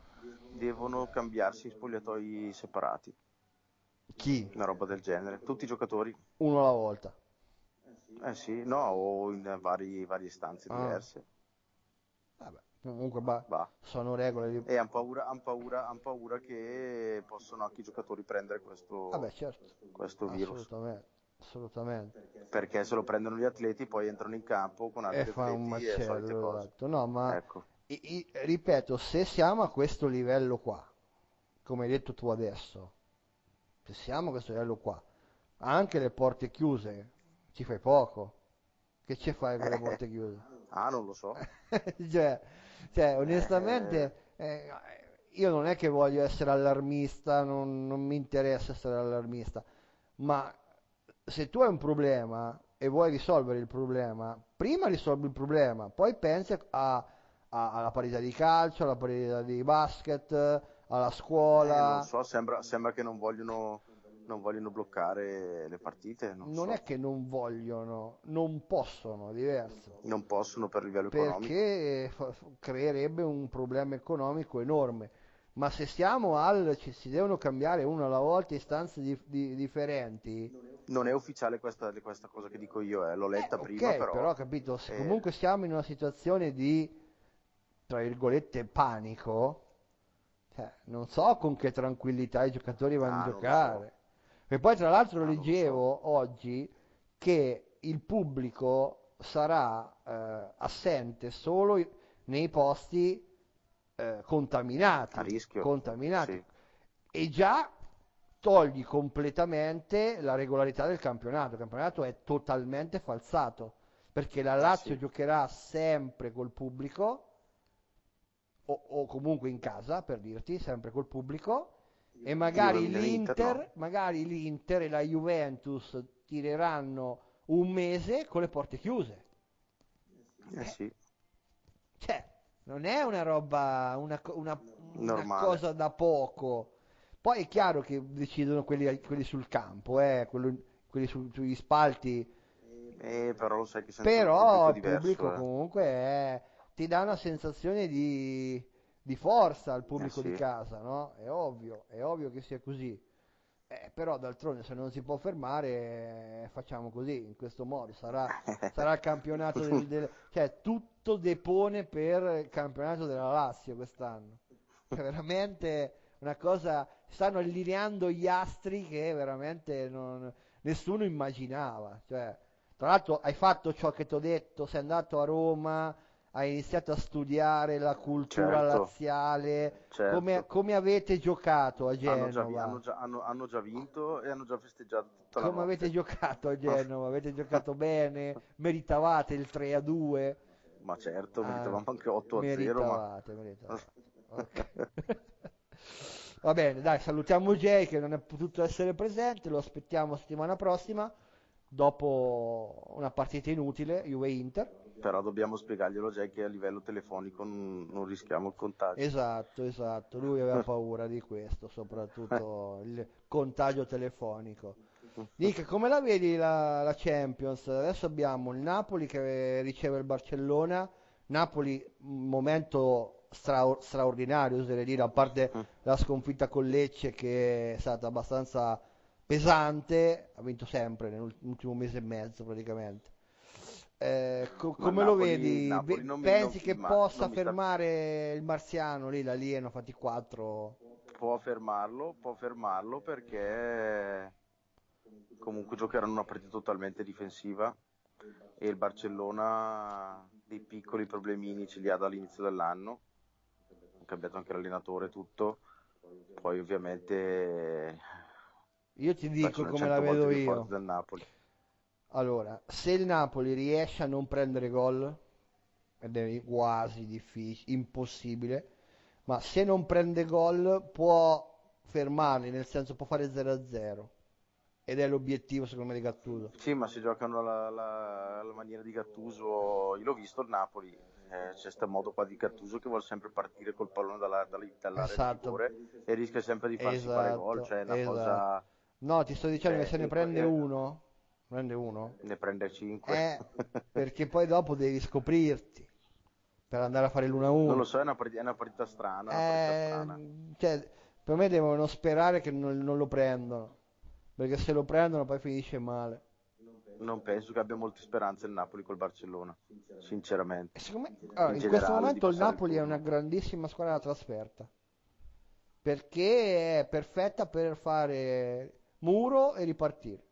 devono cambiarsi in spogliatoi separati, Chi? una roba del genere. Tutti i giocatori? Uno alla volta. Eh sì, no, o in vari, varie stanze Ah. diverse. Vabbè, comunque ba- Va. sono regole. di- E hanno paura, han paura, han paura che possono anche i giocatori prendere questo, Vabbè, certo. questo virus. Assolutamente. Assolutamente. Perché se lo prendono gli atleti, poi entrano in campo con altri E un atleti solite macello. cose. esatto. No, ma Ecco. i- i- ripeto, se siamo a questo livello qua, come hai detto tu adesso, se siamo a questo livello qua, anche le porte chiuse, ci fai poco. Che ci fai con le porte chiuse? Ah, non lo so. cioè, cioè, onestamente, eh, io non è che voglio essere allarmista, non, non mi interessa essere allarmista, ma se tu hai un problema e vuoi risolvere il problema, prima risolvi il problema, poi pensi a- a- alla partita di calcio, alla partita di basket, alla Eh, scuola. non so, sembra, sembra che non vogliono, non vogliono bloccare le partite. Non, Non so. è che non vogliono, non possono, è diverso. Non possono per livello economico. perché fa- creerebbe un problema economico enorme. Ma se siamo al, ci si devono cambiare uno alla volta istanze di- di- differenti, Non è ufficiale questa, questa cosa che dico io, eh, l'ho letta eh, prima, però. però capito, se eh, comunque siamo in una situazione di, tra virgolette, panico, cioè, non so con che tranquillità i giocatori vanno Ah, a giocare. E poi tra l'altro Ah, leggevo oggi che il pubblico sarà eh, assente solo nei posti eh, contaminati, A rischio, contaminati. sì. e già togli completamente la regolarità del campionato. Il campionato è totalmente falsato perché la Lazio sì. giocherà sempre col pubblico o, o, comunque in casa, per dirti, sempre col pubblico e magari l'Inter, magari l'Inter e la Juventus tireranno un mese con le porte chiuse. Eh, sì. Cioè, non è una roba, una, una, una cosa da poco. Poi è chiaro che decidono quelli, quelli sul campo, eh, quello, quelli su, sugli spalti. Eh, però lo sai che Però il pubblico eh. comunque è, ti dà una sensazione di, di forza al pubblico eh sì. di casa, no? È ovvio, è ovvio che sia così. Eh, però d'altronde se non si può fermare eh, facciamo così, in questo modo sarà, sarà il campionato del, del, cioè tutto depone per il campionato della Lazio quest'anno. Cioè, veramente una cosa, stanno allineando gli astri che veramente non, nessuno immaginava. Cioè, tra l'altro hai fatto ciò che ti ho detto, sei andato a Roma, hai iniziato a studiare la cultura certo, laziale, certo. Come, come, avete giocato a Genova? Hanno già, hanno, già, hanno, hanno già, vinto e hanno già festeggiato tutta Come avete giocato a Genova? avete giocato bene? Meritavate il 3 a 2? Ma certo, ah, meritavamo anche 8 a 0. Meritavate, ma... meritavate. Okay. Va bene, dai, salutiamo Jay che non è potuto essere presente, lo aspettiamo settimana prossima dopo una partita inutile, Juve Inter però dobbiamo spiegarglielo già che a livello telefonico non, non, rischiamo il contagio. Esatto, esatto, lui aveva paura di questo, soprattutto il contagio telefonico. Nick, come la vedi la, la, Champions? Adesso abbiamo il Napoli che riceve il Barcellona, Napoli un momento stra- straordinario, oserei dire, a parte la sconfitta con Lecce che è stata abbastanza pesante, ha vinto sempre nell'ultimo mese e mezzo praticamente. Eh, co- come Napoli, lo vedi? Napoli non Pensi che non possa fermare sta... il marziano lì, l'alieno, fatti 4? Può fermarlo, può fermarlo perché comunque giocheranno una partita totalmente difensiva e il Barcellona dei piccoli problemini ce li ha dall'inizio dell'anno, ha cambiato anche l'allenatore tutto, poi ovviamente io ti dico come la vedo io. Del Napoli allora, se il Napoli riesce a non prendere gol, ed è quasi difficile, impossibile, ma se non prende gol può fermarli, nel senso può fare 0-0. Ed è l'obiettivo secondo me di Gattuso. Sì, ma se giocano alla, maniera di Gattuso, io l'ho visto il Napoli, eh, c'è questo modo qua di Gattuso che vuole sempre partire col pallone dalla, dalla, dall'area esatto. e rischia sempre di farsi esatto, fare gol, cioè è una esatto. cosa... No, ti sto dicendo eh, che se ne prende uno prende uno? Ne prende 5. Eh, perché poi dopo devi scoprirti per andare a fare l'1-1. Non lo so, è una partita, è una partita strana. Una eh, partita strana. Cioè, per me devono sperare che non, non, lo prendano. Perché se lo prendono poi finisce male. Non penso che abbia molte speranze il Napoli col Barcellona, sinceramente. Me, allora, in, in questo momento il Napoli il è una grandissima squadra da trasferta. Perché è perfetta per fare muro e ripartire.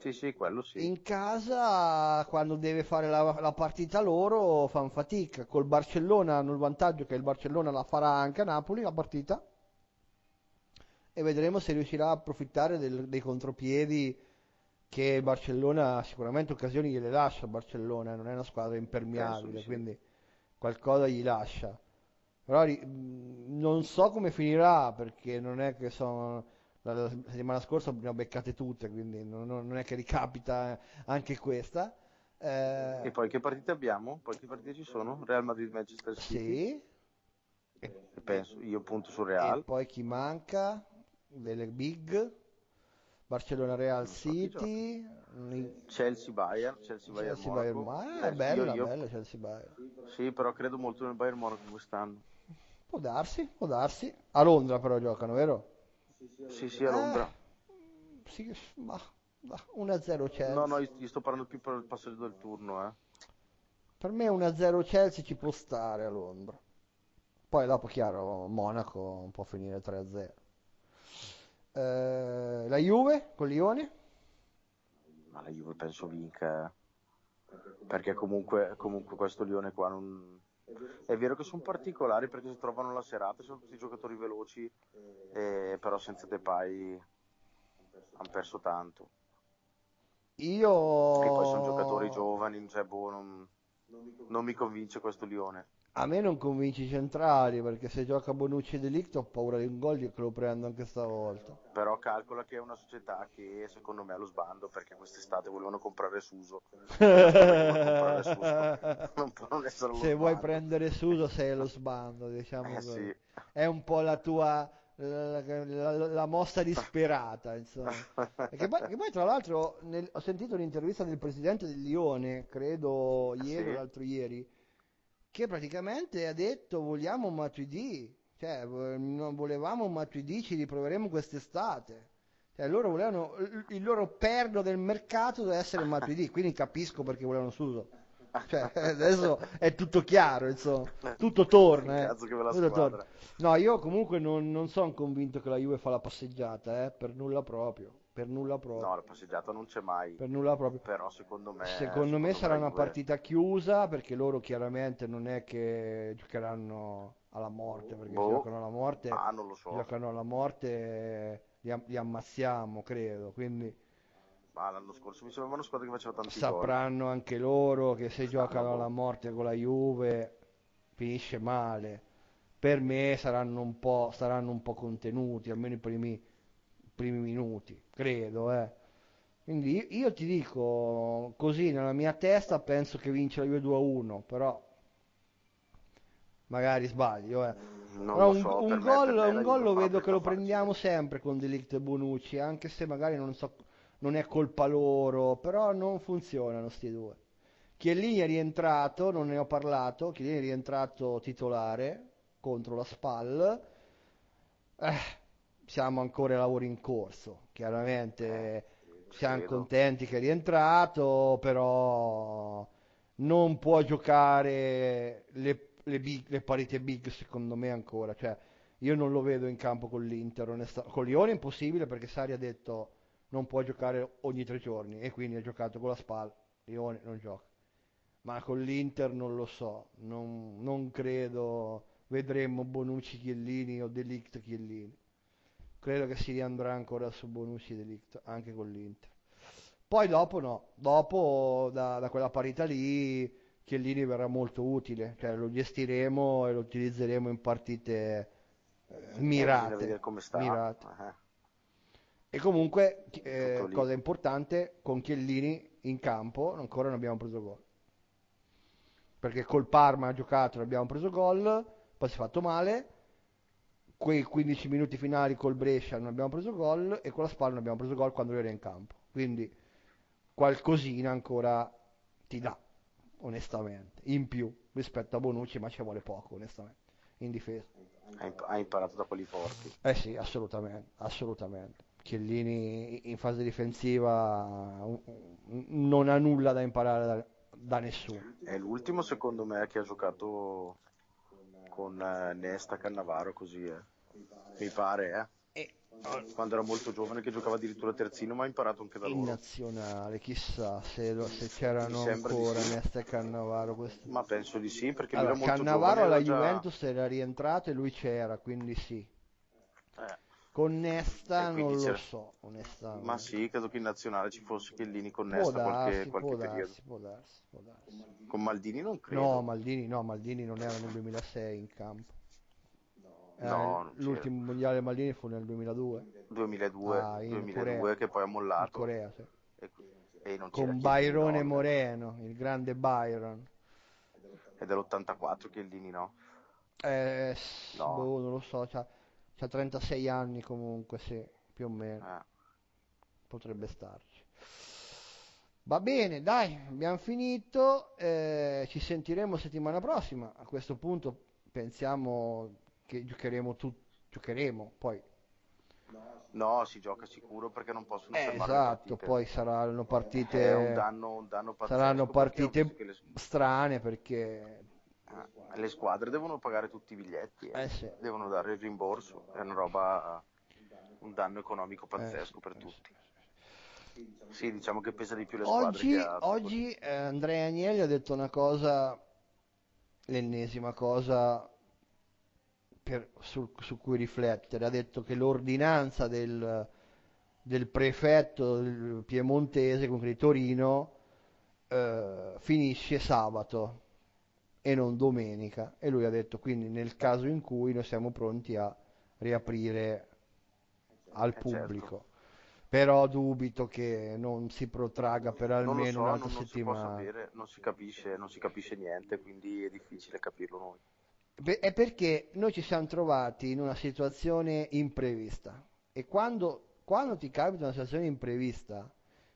Sì, sì, quello sì. In casa, quando deve fare la, la partita loro, fanno fatica. Col Barcellona hanno il vantaggio che il Barcellona la farà anche a Napoli, la partita. E vedremo se riuscirà a approfittare del, dei contropiedi che il Barcellona sicuramente occasioni gliele lascia. Barcellona non è una squadra impermeabile, sì. quindi qualcosa gli lascia. Però non so come finirà perché non è che sono la, settimana scorsa ne ho beccate tutte, quindi non, non è che ricapita anche questa. Eh, e poi che partite abbiamo? Poi che partite ci sono? Real Madrid, Manchester City? Sì. E, penso, io punto su Real. E poi chi manca? Delle big. Barcellona Real City, Chelsea Bayern, Chelsea Bayern, Chelsea Bayern Monaco. è bella, io, bella Chelsea Bayern. Sì, però credo molto nel Bayern Monaco quest'anno. Può darsi, può darsi. A Londra però giocano, vero? Sì, sì, a Londra. Eh, sì, ma, ma 1-0 Chelsea. No, no, io sto parlando più per il passaggio del turno, eh. Per me 1-0 Chelsea ci può stare a Londra. Poi dopo, chiaro, Monaco può finire 3-0. Eh, la Juve con Lione? Ma la Juve penso vinca. Eh. Perché comunque, comunque questo Lione qua non è vero che sono particolari perché si trovano la serata, sono tutti giocatori veloci, eh, però senza Depay hanno perso tanto. Io... Che poi sono giocatori giovani, cioè, boh, non, non mi convince questo Lione. A me non convince i centrali perché se gioca Bonucci e Delict ho paura di un gol che lo prendo anche stavolta. Però calcola che è una società che secondo me è allo sbando perché quest'estate volevano comprare Suso. comprare Suso. Non può non essere Se vuoi prendere Suso sei allo sbando, diciamo Eh, così. sì. È un po' la tua la, la- la mossa disperata, insomma. Che poi, che poi, tra l'altro nel- ho sentito un'intervista del presidente del Lione, credo ieri Sì. o l'altro ieri, che praticamente ha detto vogliamo Matuidi, cioè non volevamo Matuidi, ci riproveremo quest'estate. Cioè loro volevano, il- loro perno del mercato deve essere Matuidi, quindi capisco perché volevano Suso. Cioè, adesso è tutto chiaro, insomma, tutto torna. eh. Tutto torna. No, io comunque non, non sono convinto che la Juve fa la passeggiata, eh, per nulla proprio, per nulla proprio, No, la passeggiata non c'è mai. per nulla proprio. Però secondo me... Secondo me sarà una partita chiusa perché loro chiaramente non è che giocheranno alla morte, perché se Boh. giocano alla morte, Ah, non lo so. giocano alla morte li, li ammazziamo, credo, quindi Ma l'anno scorso mi sembrava una squadra che faceva tanti gol. sapranno anche loro che se Stanno giocano alla morte con la Juve finisce male. Per me saranno un po', saranno un po' contenuti, almeno i primi, primi minuti, credo, eh. Quindi io, io ti dico, così nella mia testa penso che vince la Juve 2-1, però magari sbaglio, eh. Un, so, un me- gol, un gol lo vedo che lo partita prendiamo facile. sempre con Delict e Bonucci, anche se magari non so, non è colpa loro, però non funzionano sti due. Chiellini è rientrato, non ne ho parlato, Chiellini è rientrato titolare contro la SPAL. Eh, siamo ancora ai lavori in corso, chiaramente siamo credo. contenti che è rientrato, però non può giocare le, le big- le partite big secondo me ancora, cioè io non lo vedo in campo con l'Inter, onesta- con Lione è impossibile perché Sari ha detto non può giocare ogni tre giorni e quindi ha giocato con la SPAL, Lione non gioca, ma con l'Inter non lo so, non, non credo vedremo Bonucci Chiellini o Delict Chiellini, credo che si riandrà ancora su Bonucci Delict anche con l'Inter. Poi dopo no, dopo da, da quella parità lì Chiellini verrà molto utile, cioè lo gestiremo e lo utilizzeremo in partite eh, mirate. vedere come sta. mirate. Eh. E comunque, eh, cosa importante, con Chiellini in campo ancora non abbiamo preso gol. Perché col Parma ha giocato, non abbiamo preso gol, poi si è fatto male. Quei 15 minuti finali col Brescia non abbiamo preso gol e con la Spal non abbiamo preso gol quando lui era in campo. Quindi qualcosina ancora ti dà, onestamente, in più rispetto a Bonucci, ma ci vuole poco, onestamente, in difesa. Ha imp- ha imparato da quelli forti. Eh sì, assolutamente, assolutamente. Chiellini in fase difensiva non ha nulla da imparare da, da nessuno. È l'ultimo secondo me che ha giocato con eh, Nesta Cannavaro così, eh. Mi pare, eh. Quando era molto giovane che giocava addirittura terzino, ma ha imparato anche da In loro. nazionale, chissà se, lo- se c'erano ancora sì. Nesta e Cannavaro. questi. Ma penso di sì, perché Allora, lui era molto Cannavaro giovane. alla già- Juventus era rientrato e lui c'era, quindi sì. Eh, Con Nesta quindi non lo c'era- so, onestamente. ma sì, credo che in nazionale ci fosse Chiellini con Può Nesta qualche, darsi, qualche può periodo. darsi, può darsi, può darsi. Con Maldini non credo. No, Maldini, no, Maldini non era nel 2006 in campo. Eh, No, c'era. l'ultimo mondiale Maldini fu nel 2002 2002, Ah, in 2002 Corea. che poi ha in mollato. Corea, sì. E, e non c'era con Byrone no, Moreno, il grande Byron. È dell'84 Chiellini, no? Eh, No. boh, non lo so, c'ha, c'ha 36 anni comunque, sì, più o meno, Eh. potrebbe starci. Va bene, dai, abbiamo finito, eh, ci sentiremo settimana prossima. A questo punto pensiamo che giocheremo tutti, giocheremo, poi No, si gioca sicuro perché non possono Eh, esatto, partite. poi saranno partite, È un danno, un danno saranno perché partite le, strane perché eh, le squadre devono pagare tutti i biglietti, eh. eh sì, devono dare il rimborso, è una roba, un danno economico pazzesco Eh, per tutti. Sì, diciamo che pesa di più le squadre Oggi, altro. oggi eh, Andrea Agnelli ha detto una cosa, l'ennesima cosa per- sul- su cui riflettere. Ha detto che l'ordinanza del, del prefetto piemontese, comunque di Torino, eh, finisce sabato e non domenica. E lui ha detto quindi nel caso in cui noi siamo pronti a riaprire al Eh, certo. pubblico. Però dubito che non si protragga per almeno so, un'altra non, non si settimana. sapere, non si capisce, non si capisce niente, quindi è difficile capirlo noi. Beh, È perché noi ci siamo trovati in una situazione imprevista e quando, quando ti capita una situazione imprevista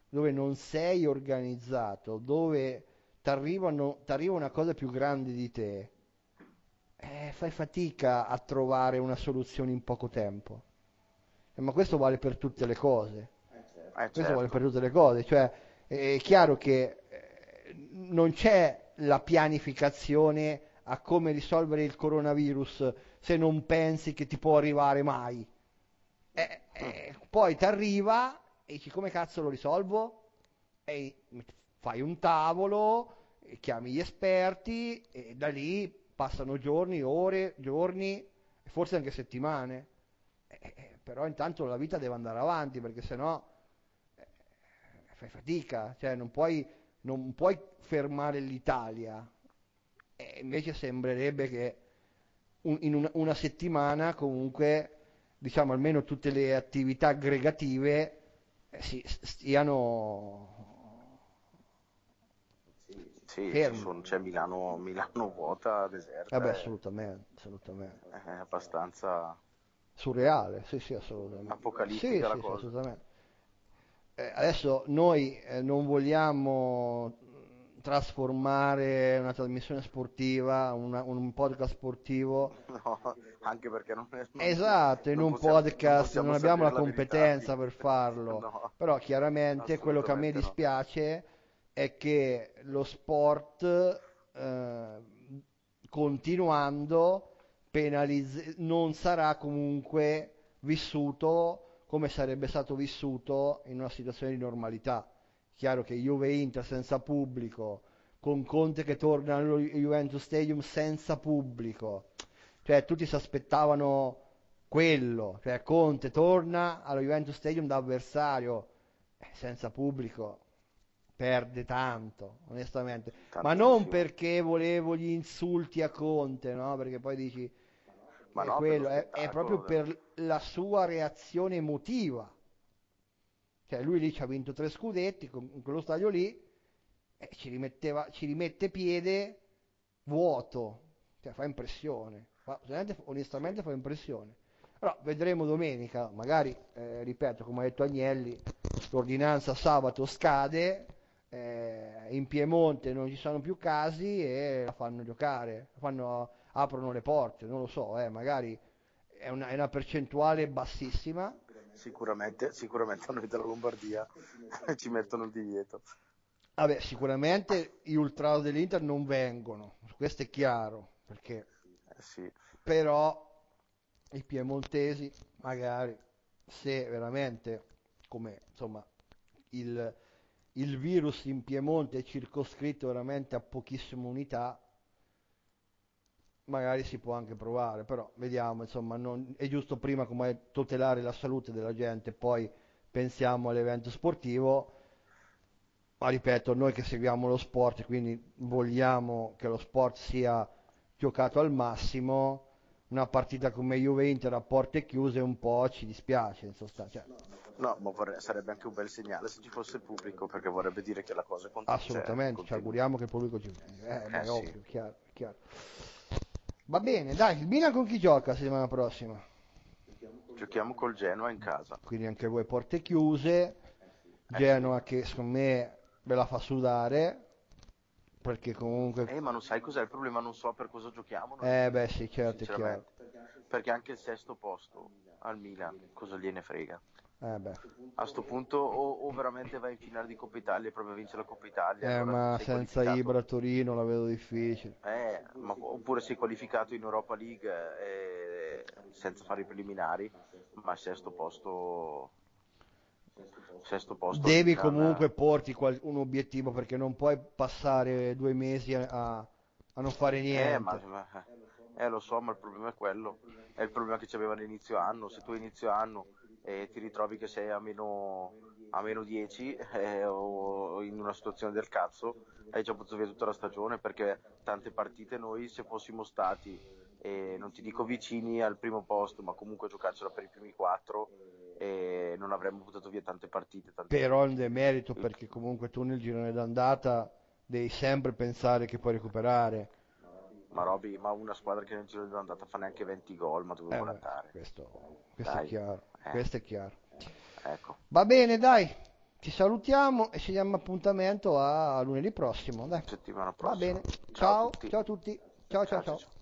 dove non sei organizzato, dove ti arriva una cosa più grande di te, eh, fai fatica a trovare una soluzione in poco tempo. Eh, ma questo vale per tutte le cose. Eh, Questo vale certo. per tutte le cose, cioè è chiaro che eh, non c'è la pianificazione a come risolvere il coronavirus se non pensi che ti può arrivare mai. Eh, eh, poi ti arriva e dici come cazzo lo risolvo? E fai un tavolo, chiami gli esperti e da lì passano giorni, ore, giorni, forse anche settimane. Eh, eh, però intanto la vita deve andare avanti perché sennò eh, fai fatica, cioè non puoi, non puoi fermare l'Italia. E invece sembrerebbe che un- in una, una settimana comunque, diciamo almeno tutte le attività aggregative eh, si, stiano Sì, sono- c'è Milano, Milano vuota, deserta, Vabbè, è, assolutamente, assolutamente. è abbastanza... Surreale, sì, sì, assolutamente. Apocalittica Sì, la sì, sì, cosa. assolutamente. Eh, adesso noi eh, non vogliamo trasformare una trasmissione sportiva, una- un podcast sportivo, No, anche perché non è... non- esatto, in non un possiamo- non podcast possiamo non abbiamo la competenza per farlo, No, però chiaramente quello che a me dispiace è che lo sport, eh, continuando, penalizz- non sarà comunque vissuto come sarebbe stato vissuto in una situazione di normalità. Chiaro che Juve Inter senza pubblico, con Conte che torna allo Juventus Stadium senza pubblico, cioè tutti si aspettavano quello, cioè Conte torna allo Juventus Stadium da avversario, eh, senza pubblico perde tanto, onestamente. Ma non Tantissimo. perché volevo gli insulti a Conte, no? Perché poi dici, Ma è no, quello, lo è, è proprio per la sua reazione emotiva. Cioè lui lì ci ha vinto tre scudetti con in quello stadio lì e ci rimetteva, ci rimette piede vuoto, cioè fa impressione, veramente- onestamente fa impressione. Però vedremo domenica, magari, eh, ripeto, come ha detto Agnelli, l'ordinanza sabato scade, eh, in Piemonte non ci sono più casi e la fanno giocare, la fanno- aprono le porte, non lo so, eh, magari è una, è una percentuale bassissima, Sicuramente, sicuramente noi della Lombardia ci mettono il divieto. Vabbè, sicuramente gli ultras dell'Inter non vengono, questo è chiaro, perché Eh sì, però i piemontesi magari se veramente come insomma il, il virus in Piemonte è circoscritto veramente a pochissime unità magari si può anche provare però vediamo insomma non- è giusto prima come tutelare la salute della gente poi pensiamo all'evento sportivo. Ma ripeto noi che seguiamo lo sport quindi vogliamo che lo sport sia giocato al massimo una partita come Juve-Inter a porte chiuse un po' ci dispiace in sostanza. Cioè, no, ma vorrei- sarebbe anche un bel segnale se ci fosse il pubblico, perché vorrebbe dire che la cosa continua. assolutamente ci continua. auguriamo che il pubblico ci eh, beh, sì. ovvio, chiaro, chiaro. va bene dai il Milan con chi gioca la settimana prossima? Giochiamo col Genoa in casa. quindi anche voi porte chiuse Genoa che secondo me ve la fa sudare perché comunque Eh, ma non sai cos'è il problema? Non so per cosa giochiamo. eh beh sì certo è chiaro. Perché anche il sesto posto al Milan, cosa gliene frega? Eh A sto punto o, o veramente vai in finale di Coppa Italia e proprio a vincere la Coppa Italia. Eh, allora ma senza. Ibra a Torino la vedo difficile Eh, ma- oppure sei qualificato in Europa League eh, senza fare i preliminari, ma sesto posto... Sesto posto devi Milan, comunque porti qual- un obiettivo perché non puoi passare due mesi a, a- non fare niente. Eh, ma, ma- eh, lo so, ma il problema è quello. È il problema che ci aveva all'inizio anno. Se tu inizio anno e ti ritrovi che sei a meno, a meno 10 eh, o in una situazione del cazzo, hai già buttato via tutta la stagione perché tante partite noi se fossimo stati, eh, non ti dico vicini al primo posto, ma comunque giocarcela per i primi quattro, eh, non avremmo buttato via tante partite. Tante Però è un demerito perché comunque tu nel girone d'andata devi sempre pensare che puoi recuperare. Ma Roby, ma una squadra che nel giro dell'andata fa neanche 20 gol, ma dove Eh, andare? questo, questo è chiaro, Eh. questo è chiaro. Ecco, Va bene, dai, ti salutiamo e ci diamo appuntamento a lunedì prossimo. Dai. settimana Va prossima. bene, ciao, a tutti. ciao a tutti, ciao ciao Ciao, ciao. ciao.